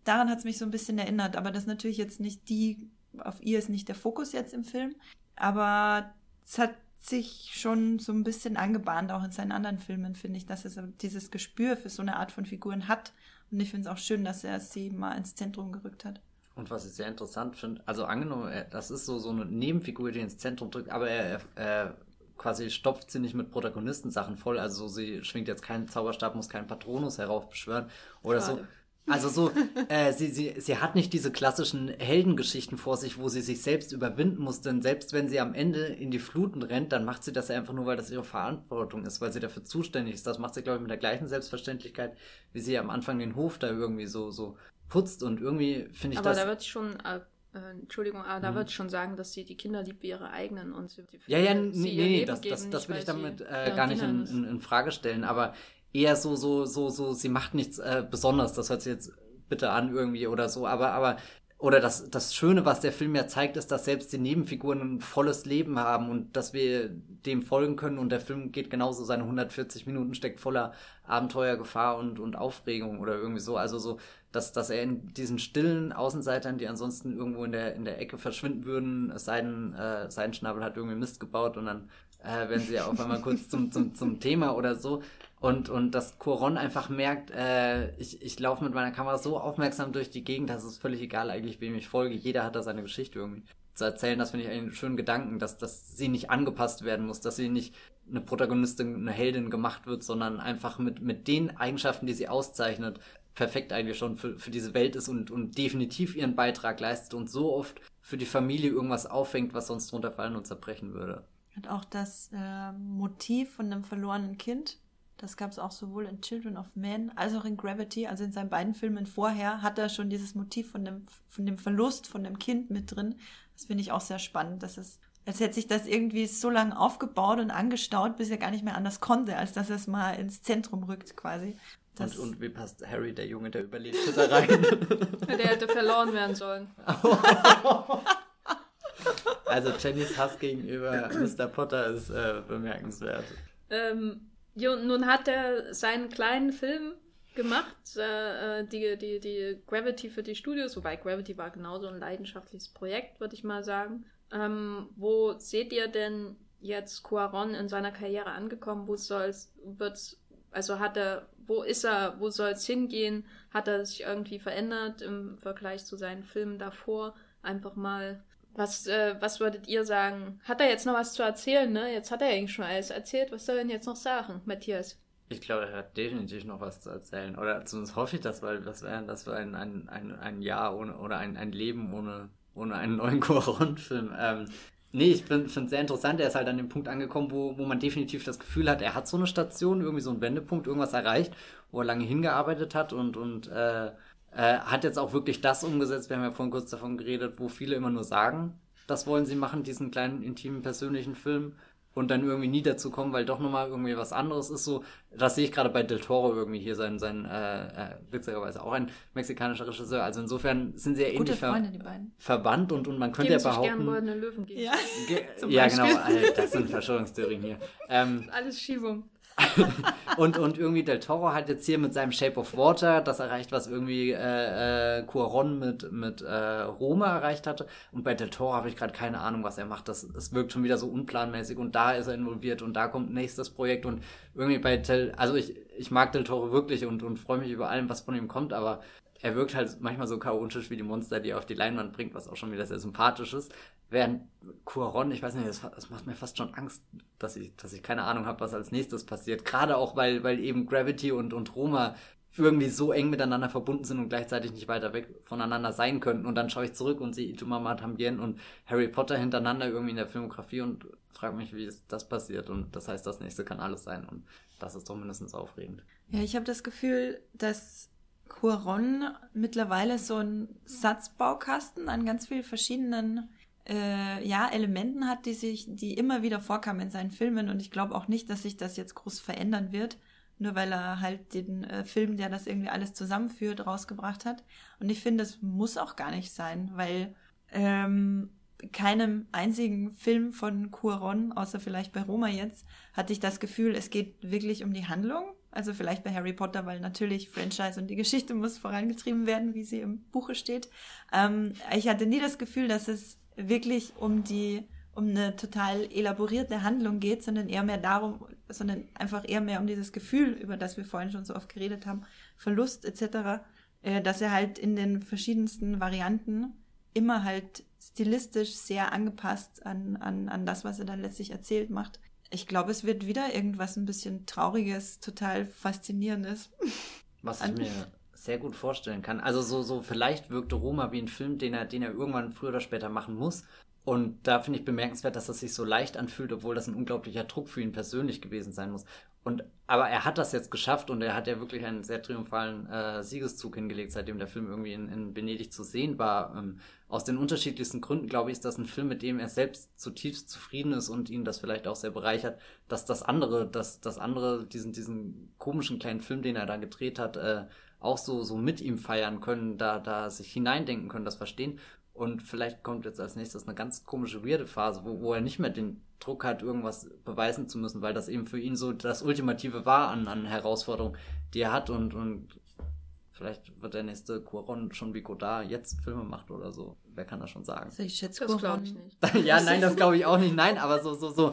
Speaker 3: Daran hat es mich so ein bisschen erinnert. Aber das ist natürlich jetzt nicht die, auf ihr ist nicht der Fokus jetzt im Film. Aber es hat sich schon so ein bisschen angebahnt, auch in seinen anderen Filmen, finde ich, dass er dieses Gespür für so eine Art von Figuren hat. Und ich finde es auch schön, dass er sie mal ins Zentrum gerückt hat.
Speaker 2: Und was ich sehr interessant finde, also angenommen, das ist so, so eine Nebenfigur, die ins Zentrum drückt, aber er, er quasi stopft sie nicht mit Protagonistensachen voll. Also so, sie schwingt jetzt keinen Zauberstab, muss keinen Patronus heraufbeschwören oder so. Also so, äh, sie, sie, sie hat nicht diese klassischen Heldengeschichten vor sich, wo sie sich selbst überwinden muss, denn selbst wenn sie am Ende in die Fluten rennt, dann macht sie das ja einfach nur, weil das ihre Verantwortung ist, weil sie dafür zuständig ist. Das macht sie, glaube ich, mit der gleichen Selbstverständlichkeit, wie sie am Anfang den Hof da irgendwie so, so putzt und irgendwie finde ich
Speaker 1: Aber
Speaker 2: das...
Speaker 1: da würde ich schon, äh, äh, Entschuldigung, aber da
Speaker 2: Mhm.
Speaker 1: würde ich schon sagen, dass sie die Kinder liebt wie ihre eigenen und sie die
Speaker 2: Ja, ja, nee, nee, das, das, das will ich damit äh,
Speaker 1: ihre
Speaker 2: gar nicht in, in, in Frage stellen, aber eher so, so, so, so, sie macht nichts äh, Besonderes, das hört sich jetzt bitte an irgendwie oder so, aber, aber, oder das, das Schöne, was der Film ja zeigt, ist, dass selbst die Nebenfiguren ein volles Leben haben und dass wir dem folgen können und der Film geht genauso, seine 140 Minuten steckt voller Abenteuer, Gefahr und, und Aufregung oder irgendwie so, also so, dass, dass er in diesen stillen Außenseitern, die ansonsten irgendwo in der, in der Ecke verschwinden würden, es sei denn, äh, sein Schnabel hat irgendwie Mist gebaut und dann äh, werden sie ja auf einmal kurz zum, zum, zum Thema oder so. Und, und dass Coron einfach merkt, äh, ich, ich laufe mit meiner Kamera so aufmerksam durch die Gegend, dass es völlig egal eigentlich, wem ich folge. Jeder hat da seine Geschichte irgendwie. zu erzählen, das finde ich einen schönen Gedanken, dass, dass sie nicht angepasst werden muss, dass sie nicht eine Protagonistin, eine Heldin gemacht wird, sondern einfach mit, mit den Eigenschaften, die sie auszeichnet, perfekt eigentlich schon für, für diese Welt ist und, und definitiv ihren Beitrag leistet und so oft für die Familie irgendwas auffängt, was sonst drunter fallen und zerbrechen würde.
Speaker 3: Hat auch das äh, Motiv von einem verlorenen Kind das gab es auch sowohl in Children of Men als auch in Gravity. Also in seinen beiden Filmen vorher hat er schon dieses Motiv von dem, von dem Verlust von dem Kind mit drin. Das finde ich auch sehr spannend. dass es, als hätte sich das irgendwie so lange aufgebaut und angestaut, bis er gar nicht mehr anders konnte, als dass er es mal ins Zentrum rückt quasi.
Speaker 2: Und, und, wie passt Harry, der Junge, der überlebt, da rein?
Speaker 1: der hätte verloren werden sollen.
Speaker 2: also Jennys Hass gegenüber Mr. Potter ist äh, bemerkenswert.
Speaker 1: Ähm, Jo, nun hat er seinen kleinen Film gemacht, äh, äh, die, die, die Gravity für die Studios, wobei Gravity war genauso ein leidenschaftliches Projekt, würde ich mal sagen. Ähm, wo seht ihr denn jetzt Cuaron in seiner Karriere angekommen? Wo soll's, wird's, also hat er, wo ist er, wo soll es hingehen? Hat er sich irgendwie verändert im Vergleich zu seinen Filmen davor? Einfach mal was, äh, was würdet ihr sagen? Hat er jetzt noch was zu erzählen, ne? Jetzt hat er eigentlich schon alles erzählt. Was soll er denn jetzt noch sagen, Matthias?
Speaker 2: Ich glaube, er hat definitiv noch was zu erzählen. Oder zumindest hoffe ich das, weil das wäre das wär ein, ein, ein, ein Jahr ohne oder ein, ein Leben ohne, ohne einen neuen Coron-Film. Ähm, nee, ich finde es sehr interessant. Er ist halt an dem Punkt angekommen, wo, wo man definitiv das Gefühl hat, er hat so eine Station, irgendwie so einen Wendepunkt, irgendwas erreicht, wo er lange hingearbeitet hat und, und äh, äh, hat jetzt auch wirklich das umgesetzt, wir haben ja vorhin kurz davon geredet, wo viele immer nur sagen, das wollen sie machen, diesen kleinen, intimen, persönlichen Film und dann irgendwie nie dazu kommen, weil doch nochmal irgendwie was anderes ist so. Das sehe ich gerade bei Del Toro irgendwie hier, sein, sein äh, äh, witzigerweise auch ein mexikanischer Regisseur. Also insofern sind sie ja ähnlich ver verbannt und, und man könnte
Speaker 1: Geben
Speaker 2: ja behaupten.
Speaker 1: Löwen geben.
Speaker 3: Ja,
Speaker 2: ja genau, das sind Verschwörungstheorien hier. Ähm,
Speaker 1: Alles Schiebung.
Speaker 2: und, und irgendwie Del Toro hat jetzt hier mit seinem Shape of Water das erreicht, was irgendwie äh, äh, Cuaron mit, mit äh, Roma erreicht hatte. Und bei Del Toro habe ich gerade keine Ahnung, was er macht. Das, das wirkt schon wieder so unplanmäßig und da ist er involviert und da kommt nächstes Projekt und irgendwie bei Del, also ich, ich mag Del Toro wirklich und, und freue mich über allem, was von ihm kommt, aber er wirkt halt manchmal so chaotisch wie die Monster, die er auf die Leinwand bringt, was auch schon wieder sehr sympathisch ist. Während Cuaron, ich weiß nicht, das, das, macht mir fast schon Angst, dass ich, dass ich keine Ahnung habe, was als nächstes passiert. Gerade auch, weil, weil eben Gravity und, und Roma irgendwie so eng miteinander verbunden sind und gleichzeitig nicht weiter weg voneinander sein könnten. Und dann schaue ich zurück und sehe Itumama Tambien und Harry Potter hintereinander irgendwie in der Filmografie und frage mich, wie ist das passiert. Und das heißt, das nächste kann alles sein. Und das ist doch aufregend.
Speaker 3: Ja, ich habe das Gefühl, dass Cuaron mittlerweile so ein Satzbaukasten an ganz vielen verschiedenen äh, ja, Elementen hat, die sich, die immer wieder vorkamen in seinen Filmen und ich glaube auch nicht, dass sich das jetzt groß verändern wird, nur weil er halt den äh, Film, der das irgendwie alles zusammenführt, rausgebracht hat. Und ich finde, es muss auch gar nicht sein, weil ähm, keinem einzigen Film von Cuaron, außer vielleicht bei Roma jetzt, hatte ich das Gefühl, es geht wirklich um die Handlung. Also vielleicht bei Harry Potter, weil natürlich Franchise und die Geschichte muss vorangetrieben werden, wie sie im Buche steht. Ähm, ich hatte nie das Gefühl, dass es wirklich um die um eine total elaborierte Handlung geht, sondern eher mehr darum, sondern einfach eher mehr um dieses Gefühl, über das wir vorhin schon so oft geredet haben, Verlust etc., äh, dass er halt in den verschiedensten Varianten immer halt stilistisch sehr angepasst an, an, an das, was er dann letztlich erzählt macht. Ich glaube, es wird wieder irgendwas ein bisschen Trauriges, total Faszinierendes.
Speaker 2: Was ich mir sehr gut vorstellen kann. Also so, so vielleicht wirkte Roma wie ein Film, den er, den er irgendwann früher oder später machen muss. Und da finde ich bemerkenswert, dass das sich so leicht anfühlt, obwohl das ein unglaublicher Druck für ihn persönlich gewesen sein muss. Und aber er hat das jetzt geschafft und er hat ja wirklich einen sehr triumphalen äh, Siegeszug hingelegt, seitdem der Film irgendwie in, in Venedig zu sehen war. Ähm, aus den unterschiedlichsten Gründen, glaube ich, ist das ein Film, mit dem er selbst zutiefst zufrieden ist und ihn das vielleicht auch sehr bereichert, dass das andere, dass das andere, diesen, diesen komischen kleinen Film, den er da gedreht hat, äh, auch so, so mit ihm feiern können, da, da sich hineindenken können, das verstehen. Und vielleicht kommt jetzt als nächstes eine ganz komische, weirde Phase, wo, wo er nicht mehr den Druck hat, irgendwas beweisen zu müssen, weil das eben für ihn so das Ultimative war an, an Herausforderungen, die er hat und, und Vielleicht wird der nächste Cuaron schon wie Godard jetzt Filme macht oder so. Wer kann das schon sagen?
Speaker 3: Also ich schätze
Speaker 1: das Cuaron ich
Speaker 2: nicht. ja, nein, das glaube ich auch nicht. Nein, aber so, so, so.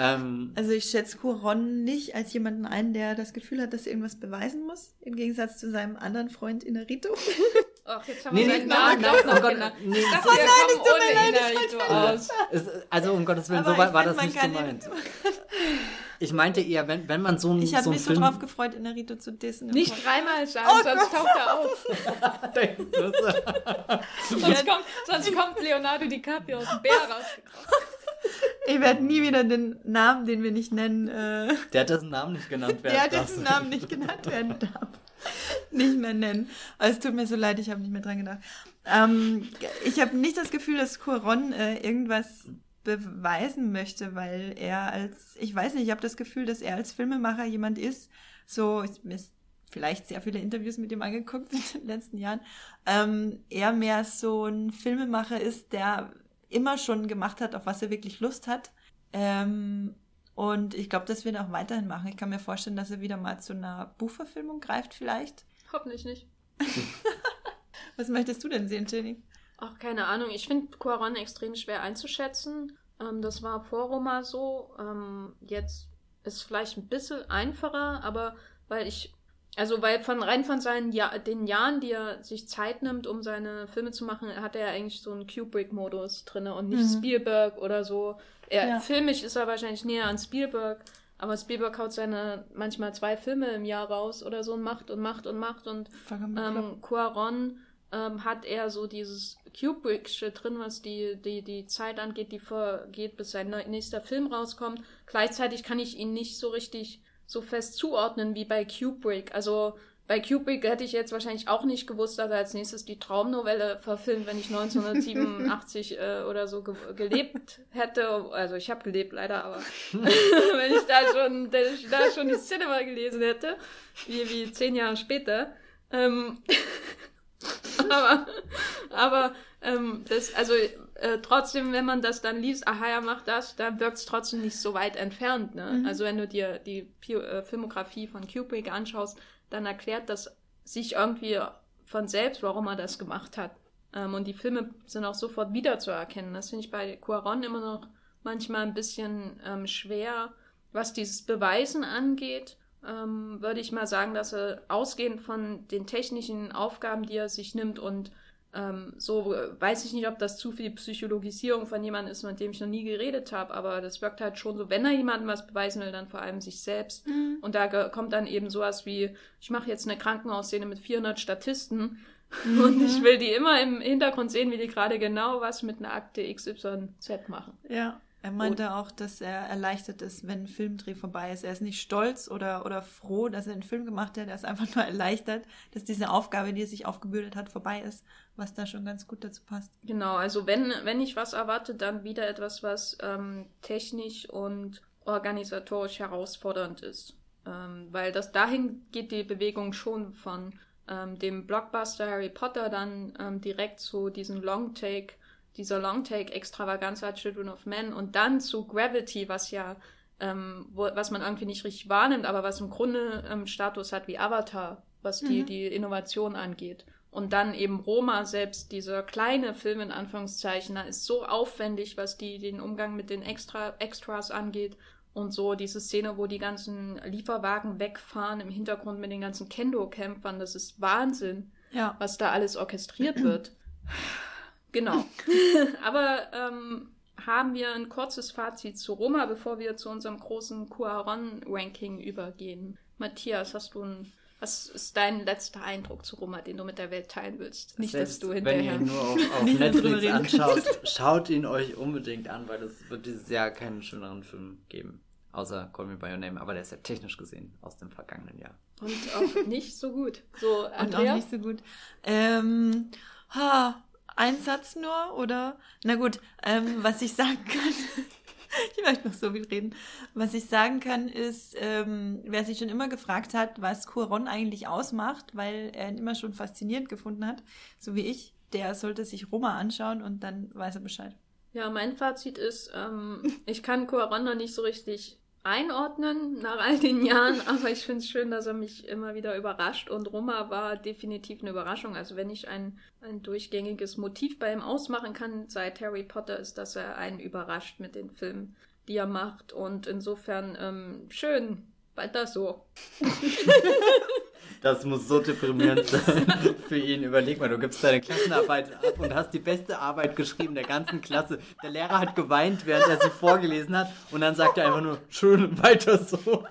Speaker 2: Ähm,
Speaker 3: also ich schätze Cuaron nicht als jemanden ein, der das Gefühl hat, dass er irgendwas beweisen muss. Im Gegensatz zu seinem anderen Freund Inarito.
Speaker 1: Ach, jetzt haben
Speaker 2: Nee,
Speaker 1: wir
Speaker 2: nee,
Speaker 1: seinen
Speaker 2: nein,
Speaker 1: Namen
Speaker 2: nein,
Speaker 1: doch
Speaker 2: oh
Speaker 1: noch
Speaker 2: Gott,
Speaker 1: genannt.
Speaker 2: nee.
Speaker 1: Ich dachte,
Speaker 2: Oh
Speaker 1: wir
Speaker 3: nein,
Speaker 1: kommen
Speaker 3: es tut mir
Speaker 1: ohne
Speaker 3: leid, ich
Speaker 1: Inarito
Speaker 3: wollte-
Speaker 1: aus.
Speaker 2: Es, also um Gottes Willen,
Speaker 3: Aber
Speaker 2: so war,
Speaker 3: ich
Speaker 2: war
Speaker 3: find,
Speaker 2: das
Speaker 3: man
Speaker 2: nicht
Speaker 3: kann
Speaker 2: gemeint. Ich meinte eher, wenn, wenn man so ein,
Speaker 3: Ich
Speaker 2: so
Speaker 3: hatte
Speaker 2: einen
Speaker 3: mich so
Speaker 2: Film...
Speaker 3: drauf gefreut, in Naruto zu dissen.
Speaker 1: Nicht dreimal sagen,
Speaker 3: Oh
Speaker 1: sonst taucht er auf. Sonst kommt, sonst kommt Leonardo DiCaprio aus dem Bär rausgekrochen.
Speaker 3: Ich werde nie wieder den Namen, den wir nicht nennen, äh,
Speaker 2: Der hat dessen Namen nicht genannt werden
Speaker 3: der
Speaker 2: darf.
Speaker 3: dessen Namen nicht genannt werden darf, nicht mehr nennen. Also, es tut mir so leid, ich habe nicht mehr dran gedacht. Ähm, ich habe nicht das Gefühl, dass Cuaron äh, irgendwas beweisen möchte, weil er als, ich weiß nicht, ich habe das Gefühl, dass er als Filmemacher jemand ist, so, ich mir vielleicht sehr viele Interviews mit ihm angeguckt in den letzten Jahren, ähm, er mehr so ein Filmemacher ist, der immer schon gemacht hat, auf was er wirklich Lust hat. Ähm, und ich glaube, das wird er auch weiterhin machen. Ich kann mir vorstellen, dass er wieder mal zu einer Buchverfilmung greift vielleicht.
Speaker 1: Hoffentlich nicht.
Speaker 3: Was möchtest du denn sehen, Jenny?
Speaker 1: Ach, keine Ahnung. Ich finde Quaron extrem schwer einzuschätzen. Ähm, das war vor Roma so. Ähm, jetzt ist vielleicht ein bisschen einfacher, aber weil ich, also weil von rein von seinen ja den Jahren, die er sich Zeit nimmt, um seine Filme zu machen, hat er eigentlich so einen Kubrick-Modus drin und nicht
Speaker 3: Mhm.
Speaker 1: Spielberg oder so. Er,
Speaker 3: Ja.
Speaker 1: Filmisch ist er wahrscheinlich näher an Spielberg, aber Spielberg haut seine manchmal zwei Filme im Jahr raus oder so und macht und macht und macht und ähm, Cuaron ähm, hat er so dieses Kubricksche drin, was die, die, die Zeit angeht, die vergeht, bis sein nächster Film rauskommt. Gleichzeitig kann ich ihn nicht so richtig so fest zuordnen wie bei Kubrick. Also bei Kubrick hätte ich jetzt wahrscheinlich auch nicht gewusst, dass er als nächstes die Traumnovelle verfilmt, wenn ich 1987 äh, oder so ge gelebt hätte. Also ich habe gelebt leider, aber wenn ich da schon, ich da schon die Cinema gelesen hätte, wie, wie zehn Jahre später. Ähm, aber aber ähm, das, also äh, trotzdem, wenn man das dann liest, aha, er macht das, dann wirkt es trotzdem nicht so weit entfernt. Ne?
Speaker 3: Mhm.
Speaker 1: Also wenn du dir die Pi äh, Filmografie von Kubrick anschaust, dann erklärt das sich irgendwie von selbst, warum er das gemacht hat. Ähm, und die Filme sind auch sofort wiederzuerkennen. Das finde ich bei Cuaron immer noch manchmal ein bisschen ähm, schwer, was dieses Beweisen angeht. Ähm, würde ich mal sagen, dass er ausgehend von den technischen Aufgaben, die er sich nimmt und ähm, so weiß ich nicht, ob das zu viel Psychologisierung von jemandem ist, mit dem ich noch nie geredet habe, aber das wirkt halt schon so, wenn er jemandem was beweisen will, dann vor allem sich selbst.
Speaker 3: Mhm.
Speaker 1: Und da kommt dann eben sowas wie, ich mache jetzt eine Krankenhausszene mit 400 Statisten
Speaker 3: Mhm.
Speaker 1: und ich will die immer im Hintergrund sehen, wie die gerade genau was mit einer Akte XYZ machen.
Speaker 3: Ja. Er meinte auch, dass er erleichtert ist, wenn ein Filmdreh vorbei ist. Er ist nicht stolz oder, oder froh, dass er einen Film gemacht hat. Er ist einfach nur erleichtert, dass diese Aufgabe, die er sich aufgebürdet hat, vorbei ist, was da schon ganz gut dazu passt.
Speaker 1: Genau, also wenn, wenn ich was erwarte, dann wieder etwas, was ähm, technisch und organisatorisch herausfordernd ist. Ähm, weil das dahin geht die Bewegung schon von ähm, dem Blockbuster Harry Potter dann ähm, direkt zu diesem Long-Take, dieser Long-Take-Extravaganz als Children of Men und dann zu Gravity, was ja, ähm, wo, was man irgendwie nicht richtig wahrnimmt, aber was im Grunde ähm, Status hat wie Avatar, was die,
Speaker 3: Mhm.
Speaker 1: die Innovation angeht. Und dann eben Roma selbst, dieser kleine Film in Anführungszeichen, da ist so aufwendig, was die, den Umgang mit den Extra, Extras angeht. Und so diese Szene, wo die ganzen Lieferwagen wegfahren im Hintergrund mit den ganzen Kendo-Kämpfern, das ist Wahnsinn,
Speaker 3: Ja.
Speaker 1: was da alles orchestriert wird. Genau. Aber ähm, haben wir ein kurzes Fazit zu Roma, bevor wir zu unserem großen Cuaron-Ranking übergehen. Matthias, hast du ein, was ist dein letzter Eindruck zu Roma, den du mit der Welt teilen willst? Nicht,
Speaker 2: Selbst
Speaker 1: dass du
Speaker 2: wenn ihr
Speaker 1: hinterher...
Speaker 2: ihn nur auf, auf Netflix anschaut, schaut ihn euch unbedingt an, weil es wird dieses Jahr keinen schöneren Film geben. Außer Call Me By Your Name, aber der ist ja technisch gesehen aus dem vergangenen Jahr.
Speaker 1: Und auch nicht so gut. So,
Speaker 3: Und
Speaker 1: Andrea?
Speaker 3: auch nicht so gut. Ähm, ha, ein Satz nur, oder? Na gut, ähm, was ich sagen kann, ich möchte noch so viel reden. Was ich sagen kann, ist, ähm, wer sich schon immer gefragt hat, was Cuaron eigentlich ausmacht, weil er ihn immer schon faszinierend gefunden hat, so wie ich, der sollte sich Roma anschauen und dann weiß er Bescheid.
Speaker 1: Ja, mein Fazit ist, ähm, ich kann Cuaron noch nicht so richtig einordnen nach all den Jahren, aber ich finde es schön, dass er mich immer wieder überrascht und Roma war definitiv eine Überraschung. Also wenn ich ein, ein durchgängiges Motiv bei ihm ausmachen kann seit Harry Potter, ist, dass er einen überrascht mit den Filmen, die er macht und insofern ähm, schön, Weiter so.
Speaker 2: Das muss so deprimierend sein für ihn. Überleg mal, du gibst deine Klassenarbeit ab und hast die beste Arbeit geschrieben der ganzen Klasse. Der Lehrer hat geweint, während er sie vorgelesen hat und dann sagt er einfach nur, schön, weiter so.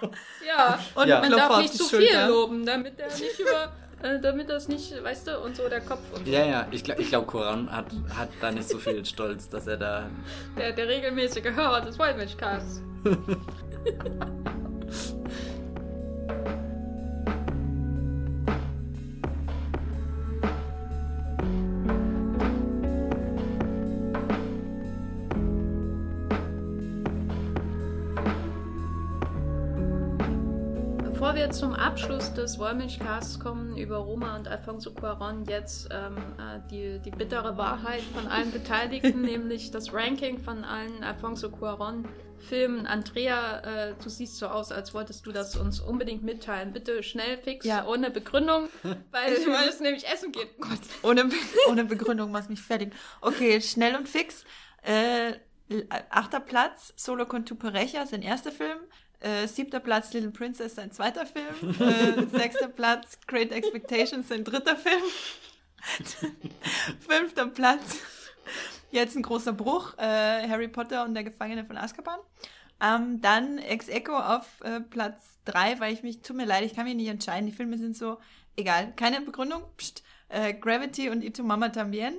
Speaker 1: Ja, und
Speaker 2: Ja.
Speaker 1: man
Speaker 3: Klopfer
Speaker 1: darf nicht zu viel loben, damit er nicht über, äh, damit das nicht, weißt du, und so der Kopf und
Speaker 2: Ja, ja, ich glaube, ich glaub, Koran hat, hat da nicht so viel Stolz, dass er da.
Speaker 1: der, der regelmäßige Hörer des Wollmilchcasts. wir zum Abschluss des Wollmilchcasts kommen über Roma und Alfonso Cuarón, jetzt ähm, äh, die, die bittere Wahrheit von allen Beteiligten, nämlich das Ranking von allen Alfonso Cuarón-Filmen. Andrea, äh, du siehst so aus, als wolltest du das uns unbedingt mitteilen. Bitte schnell, fix,
Speaker 3: Ja.
Speaker 1: ohne Begründung, weil
Speaker 3: Ich weiß-
Speaker 1: müssen nämlich essen gehen.
Speaker 3: Gott, ohne, Be ohne Begründung machst mich fertig. Okay, schnell und fix. Äh, achter Platz, Solo con tu pareja, sein erster Film. Äh, siebter Platz, Little Princess, sein zweiter Film. Äh, sechster Platz, Great Expectations, sein dritter Film. Fünfter Platz, jetzt ein großer Bruch, äh, Harry Potter und der Gefangene von Azkaban. Ähm, dann Ex Echo auf äh, Platz drei, weil ich mich, tut mir leid, ich kann mich nicht entscheiden. Die Filme sind so, egal, keine Begründung. Psst. Äh, Gravity und Itu Mama Tambien.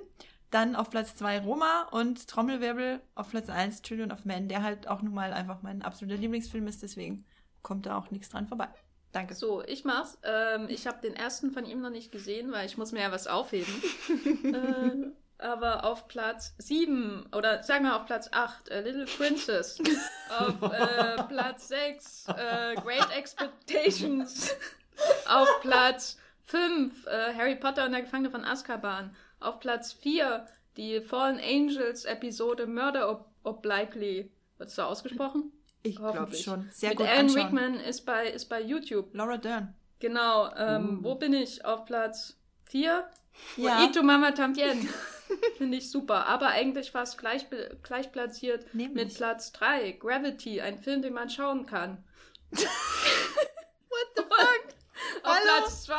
Speaker 3: Dann auf Platz zwei Roma und Trommelwirbel auf Platz eins Children of Men, der halt auch nun mal einfach mein absoluter Lieblingsfilm ist, deswegen kommt da auch nichts dran vorbei. Danke.
Speaker 1: So, ich mach's. Ähm, ich habe den ersten von ihm noch nicht gesehen, weil ich muss mir ja was aufheben. äh, aber auf Platz 7 oder sagen wir auf Platz 8 äh, Little Princess. auf äh, Platz 6 äh, Great Expectations. auf Platz 5 äh, Harry Potter und der Gefangene von Azkaban. Auf Platz 4 die Fallen Angels Episode Murder Ob Obliquely. Wird es so ausgesprochen?
Speaker 3: Ich glaube schon. Sehr
Speaker 1: Mit
Speaker 3: gut
Speaker 1: Alan
Speaker 3: anschauen.
Speaker 1: Rickman ist bei, ist bei YouTube.
Speaker 3: Laura Dern.
Speaker 1: Genau, ähm,
Speaker 2: Uh.
Speaker 1: wo bin ich? Auf Platz 4?
Speaker 3: Ja.
Speaker 1: Ito Mama Tambien. Finde ich super. Aber eigentlich fast gleich, gleich platziert
Speaker 3: Nämlich.
Speaker 1: mit Platz 3. Gravity, ein Film, den man schauen kann. What the fuck? Auf
Speaker 3: Hallo?
Speaker 1: Platz 2.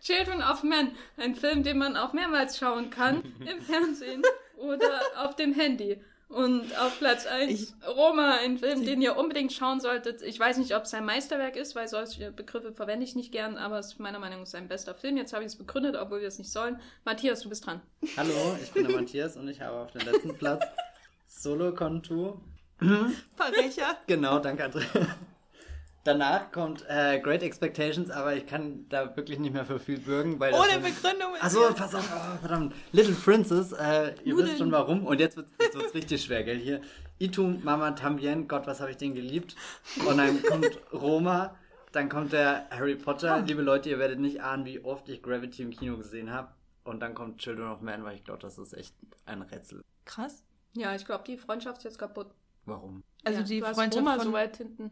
Speaker 1: Children of Men, ein Film, den man auch mehrmals schauen kann im Fernsehen oder auf dem Handy. Und auf Platz 1
Speaker 3: Ich-
Speaker 1: Roma, ein Film, den ihr unbedingt schauen solltet. Ich weiß nicht, ob es sein Meisterwerk ist, weil solche Begriffe verwende ich nicht gern, aber es ist meiner Meinung nach sein bester Film. Jetzt habe ich es begründet, obwohl wir es nicht sollen. Matthias, du bist dran.
Speaker 2: Hallo, ich bin der Matthias und ich habe auf dem letzten Platz Solo Contour.
Speaker 3: Parecha.
Speaker 2: Genau, danke, Andrea. Danach kommt äh, Great Expectations, aber ich kann da wirklich nicht mehr für viel bürgen, weil
Speaker 3: Ohne Begründung. ist
Speaker 2: Achso,
Speaker 3: hier-
Speaker 2: pass auf, oh, verdammt. Little Princess, äh, ihr
Speaker 3: Nudeln.
Speaker 2: wisst schon warum. Und jetzt wird es richtig schwer, gell? Hier, Itu Mama Tambien, Gott, was habe ich den geliebt. Und dann kommt Roma, dann kommt der Harry Potter.
Speaker 3: Ah.
Speaker 2: Liebe Leute, ihr werdet nicht ahnen, wie oft ich Gravity im Kino gesehen habe. Und dann kommt Children of Man, weil ich glaube, das ist echt ein Rätsel.
Speaker 3: Krass.
Speaker 1: Ja, ich glaube, die Freundschaft ist jetzt kaputt.
Speaker 2: Warum?
Speaker 3: Also
Speaker 1: ja,
Speaker 3: die
Speaker 1: du hast
Speaker 3: Freundschaft
Speaker 1: Roma
Speaker 3: von...
Speaker 1: so weit hinten.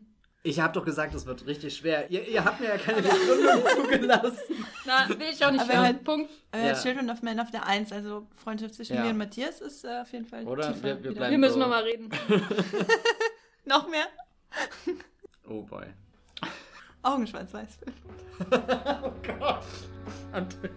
Speaker 2: Ich habe doch gesagt, es wird richtig schwer. Ihr, ihr habt mir ja keine Begründung zugelassen.
Speaker 1: Na, will ich auch nicht
Speaker 3: Aber
Speaker 1: hören.
Speaker 3: halt-
Speaker 1: Punkt.
Speaker 3: Äh,
Speaker 2: Ja.
Speaker 3: Children of Men auf der 1, also Freundschaft zwischen
Speaker 2: Ja.
Speaker 3: mir und Matthias ist äh, auf jeden Fall
Speaker 2: Oder?
Speaker 3: tiefer
Speaker 2: Wir- wir bleiben-
Speaker 1: Wir müssen
Speaker 2: so.
Speaker 1: nochmal reden.
Speaker 3: Noch mehr?
Speaker 2: Oh boy.
Speaker 3: Augenschwarz-Weiß.
Speaker 2: Oh Gott. Andrea.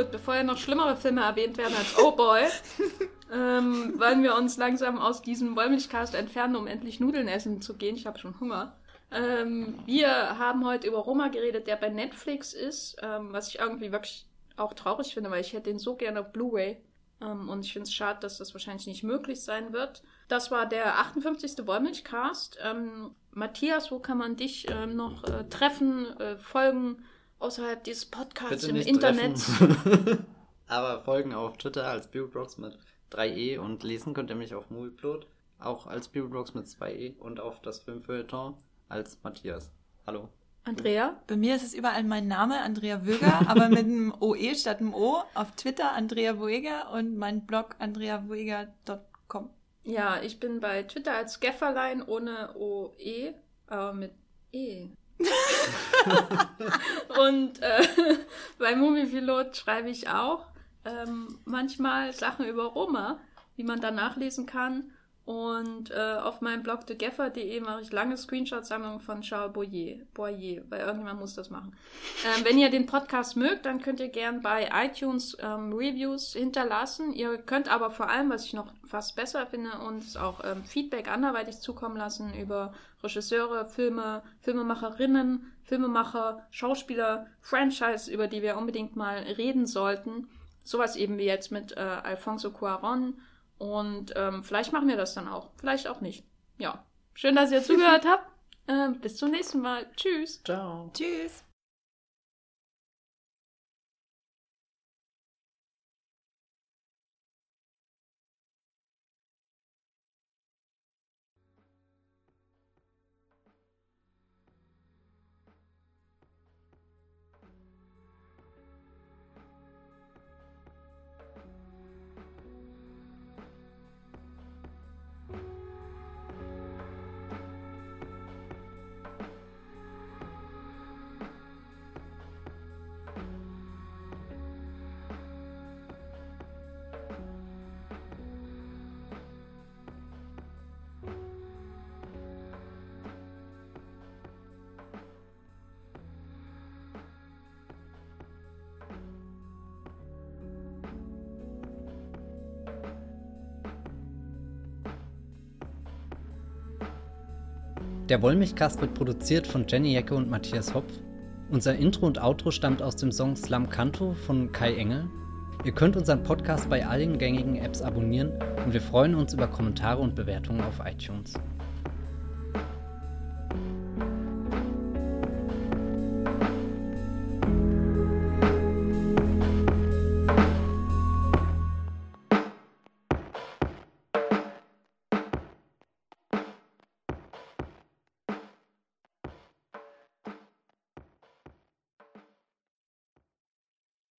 Speaker 1: Gut, bevor ja noch schlimmere Filme erwähnt werden als Oh Boy, ähm, wollen wir uns langsam aus diesem Wollmilchcast entfernen, um endlich Nudeln essen zu gehen. Ich habe schon Hunger. Ähm, wir haben heute über Roma geredet, der bei Netflix ist, ähm, was ich irgendwie wirklich auch traurig finde, weil ich hätte den so gerne auf Blu-ray. Ähm, und ich finde es schade, dass das wahrscheinlich nicht möglich sein wird. Das war der 58. Wollmilchcast. Ähm, Matthias, wo kann man dich ähm, noch äh, treffen, äh, folgen außerhalb dieses Podcasts
Speaker 2: Bitte
Speaker 1: im
Speaker 2: nicht
Speaker 1: Internet?
Speaker 2: Aber folgen auf Twitter als Spiritbox mit 3e und lesen könnt ihr mich auf Moviepilot, auch als Spiritbox mit 2e und auf das Filmfeuilleton als Matthias. Hallo.
Speaker 1: Andrea?
Speaker 3: Bei mir ist es überall mein Name, Andrea Wöger, aber mit einem OE statt einem O. Auf Twitter Andrea Wöger und mein Blog andreawöger.com.
Speaker 1: Ja, ich bin bei Twitter als Gefferlein ohne OE, aber mit E. und äh, bei Moviepilot schreibe ich auch ähm, manchmal Sachen über Roma, die man dann nachlesen kann. Und äh, auf meinem Blog thegeffer.de mache ich lange Screenshot-Sammlungen von Charles Boyer, Boyer, weil irgendjemand muss das machen. Ähm, wenn ihr den Podcast mögt, dann könnt ihr gern bei iTunes ähm, Reviews hinterlassen. Ihr könnt aber vor allem, was ich noch fast besser finde, uns auch ähm, Feedback anderweitig zukommen lassen über Regisseure, Filme, Filmemacherinnen, Filmemacher, Schauspieler, Franchise, über die wir unbedingt mal reden sollten. Sowas eben wie jetzt mit äh, Alfonso Cuaron und ähm, vielleicht machen wir das dann auch. Vielleicht auch nicht. Ja. Schön, dass ihr zugehört habt. Ähm, bis zum nächsten Mal. Tschüss.
Speaker 2: Ciao.
Speaker 3: Tschüss.
Speaker 2: Der Wollmilchcast wird produziert von Jenny Jecke und Matthias Hopf. Unser Intro und Outro stammt aus dem Song Slam Canto von Kai Engel. Ihr könnt unseren Podcast bei allen gängigen Apps abonnieren und wir freuen uns über Kommentare und Bewertungen auf iTunes.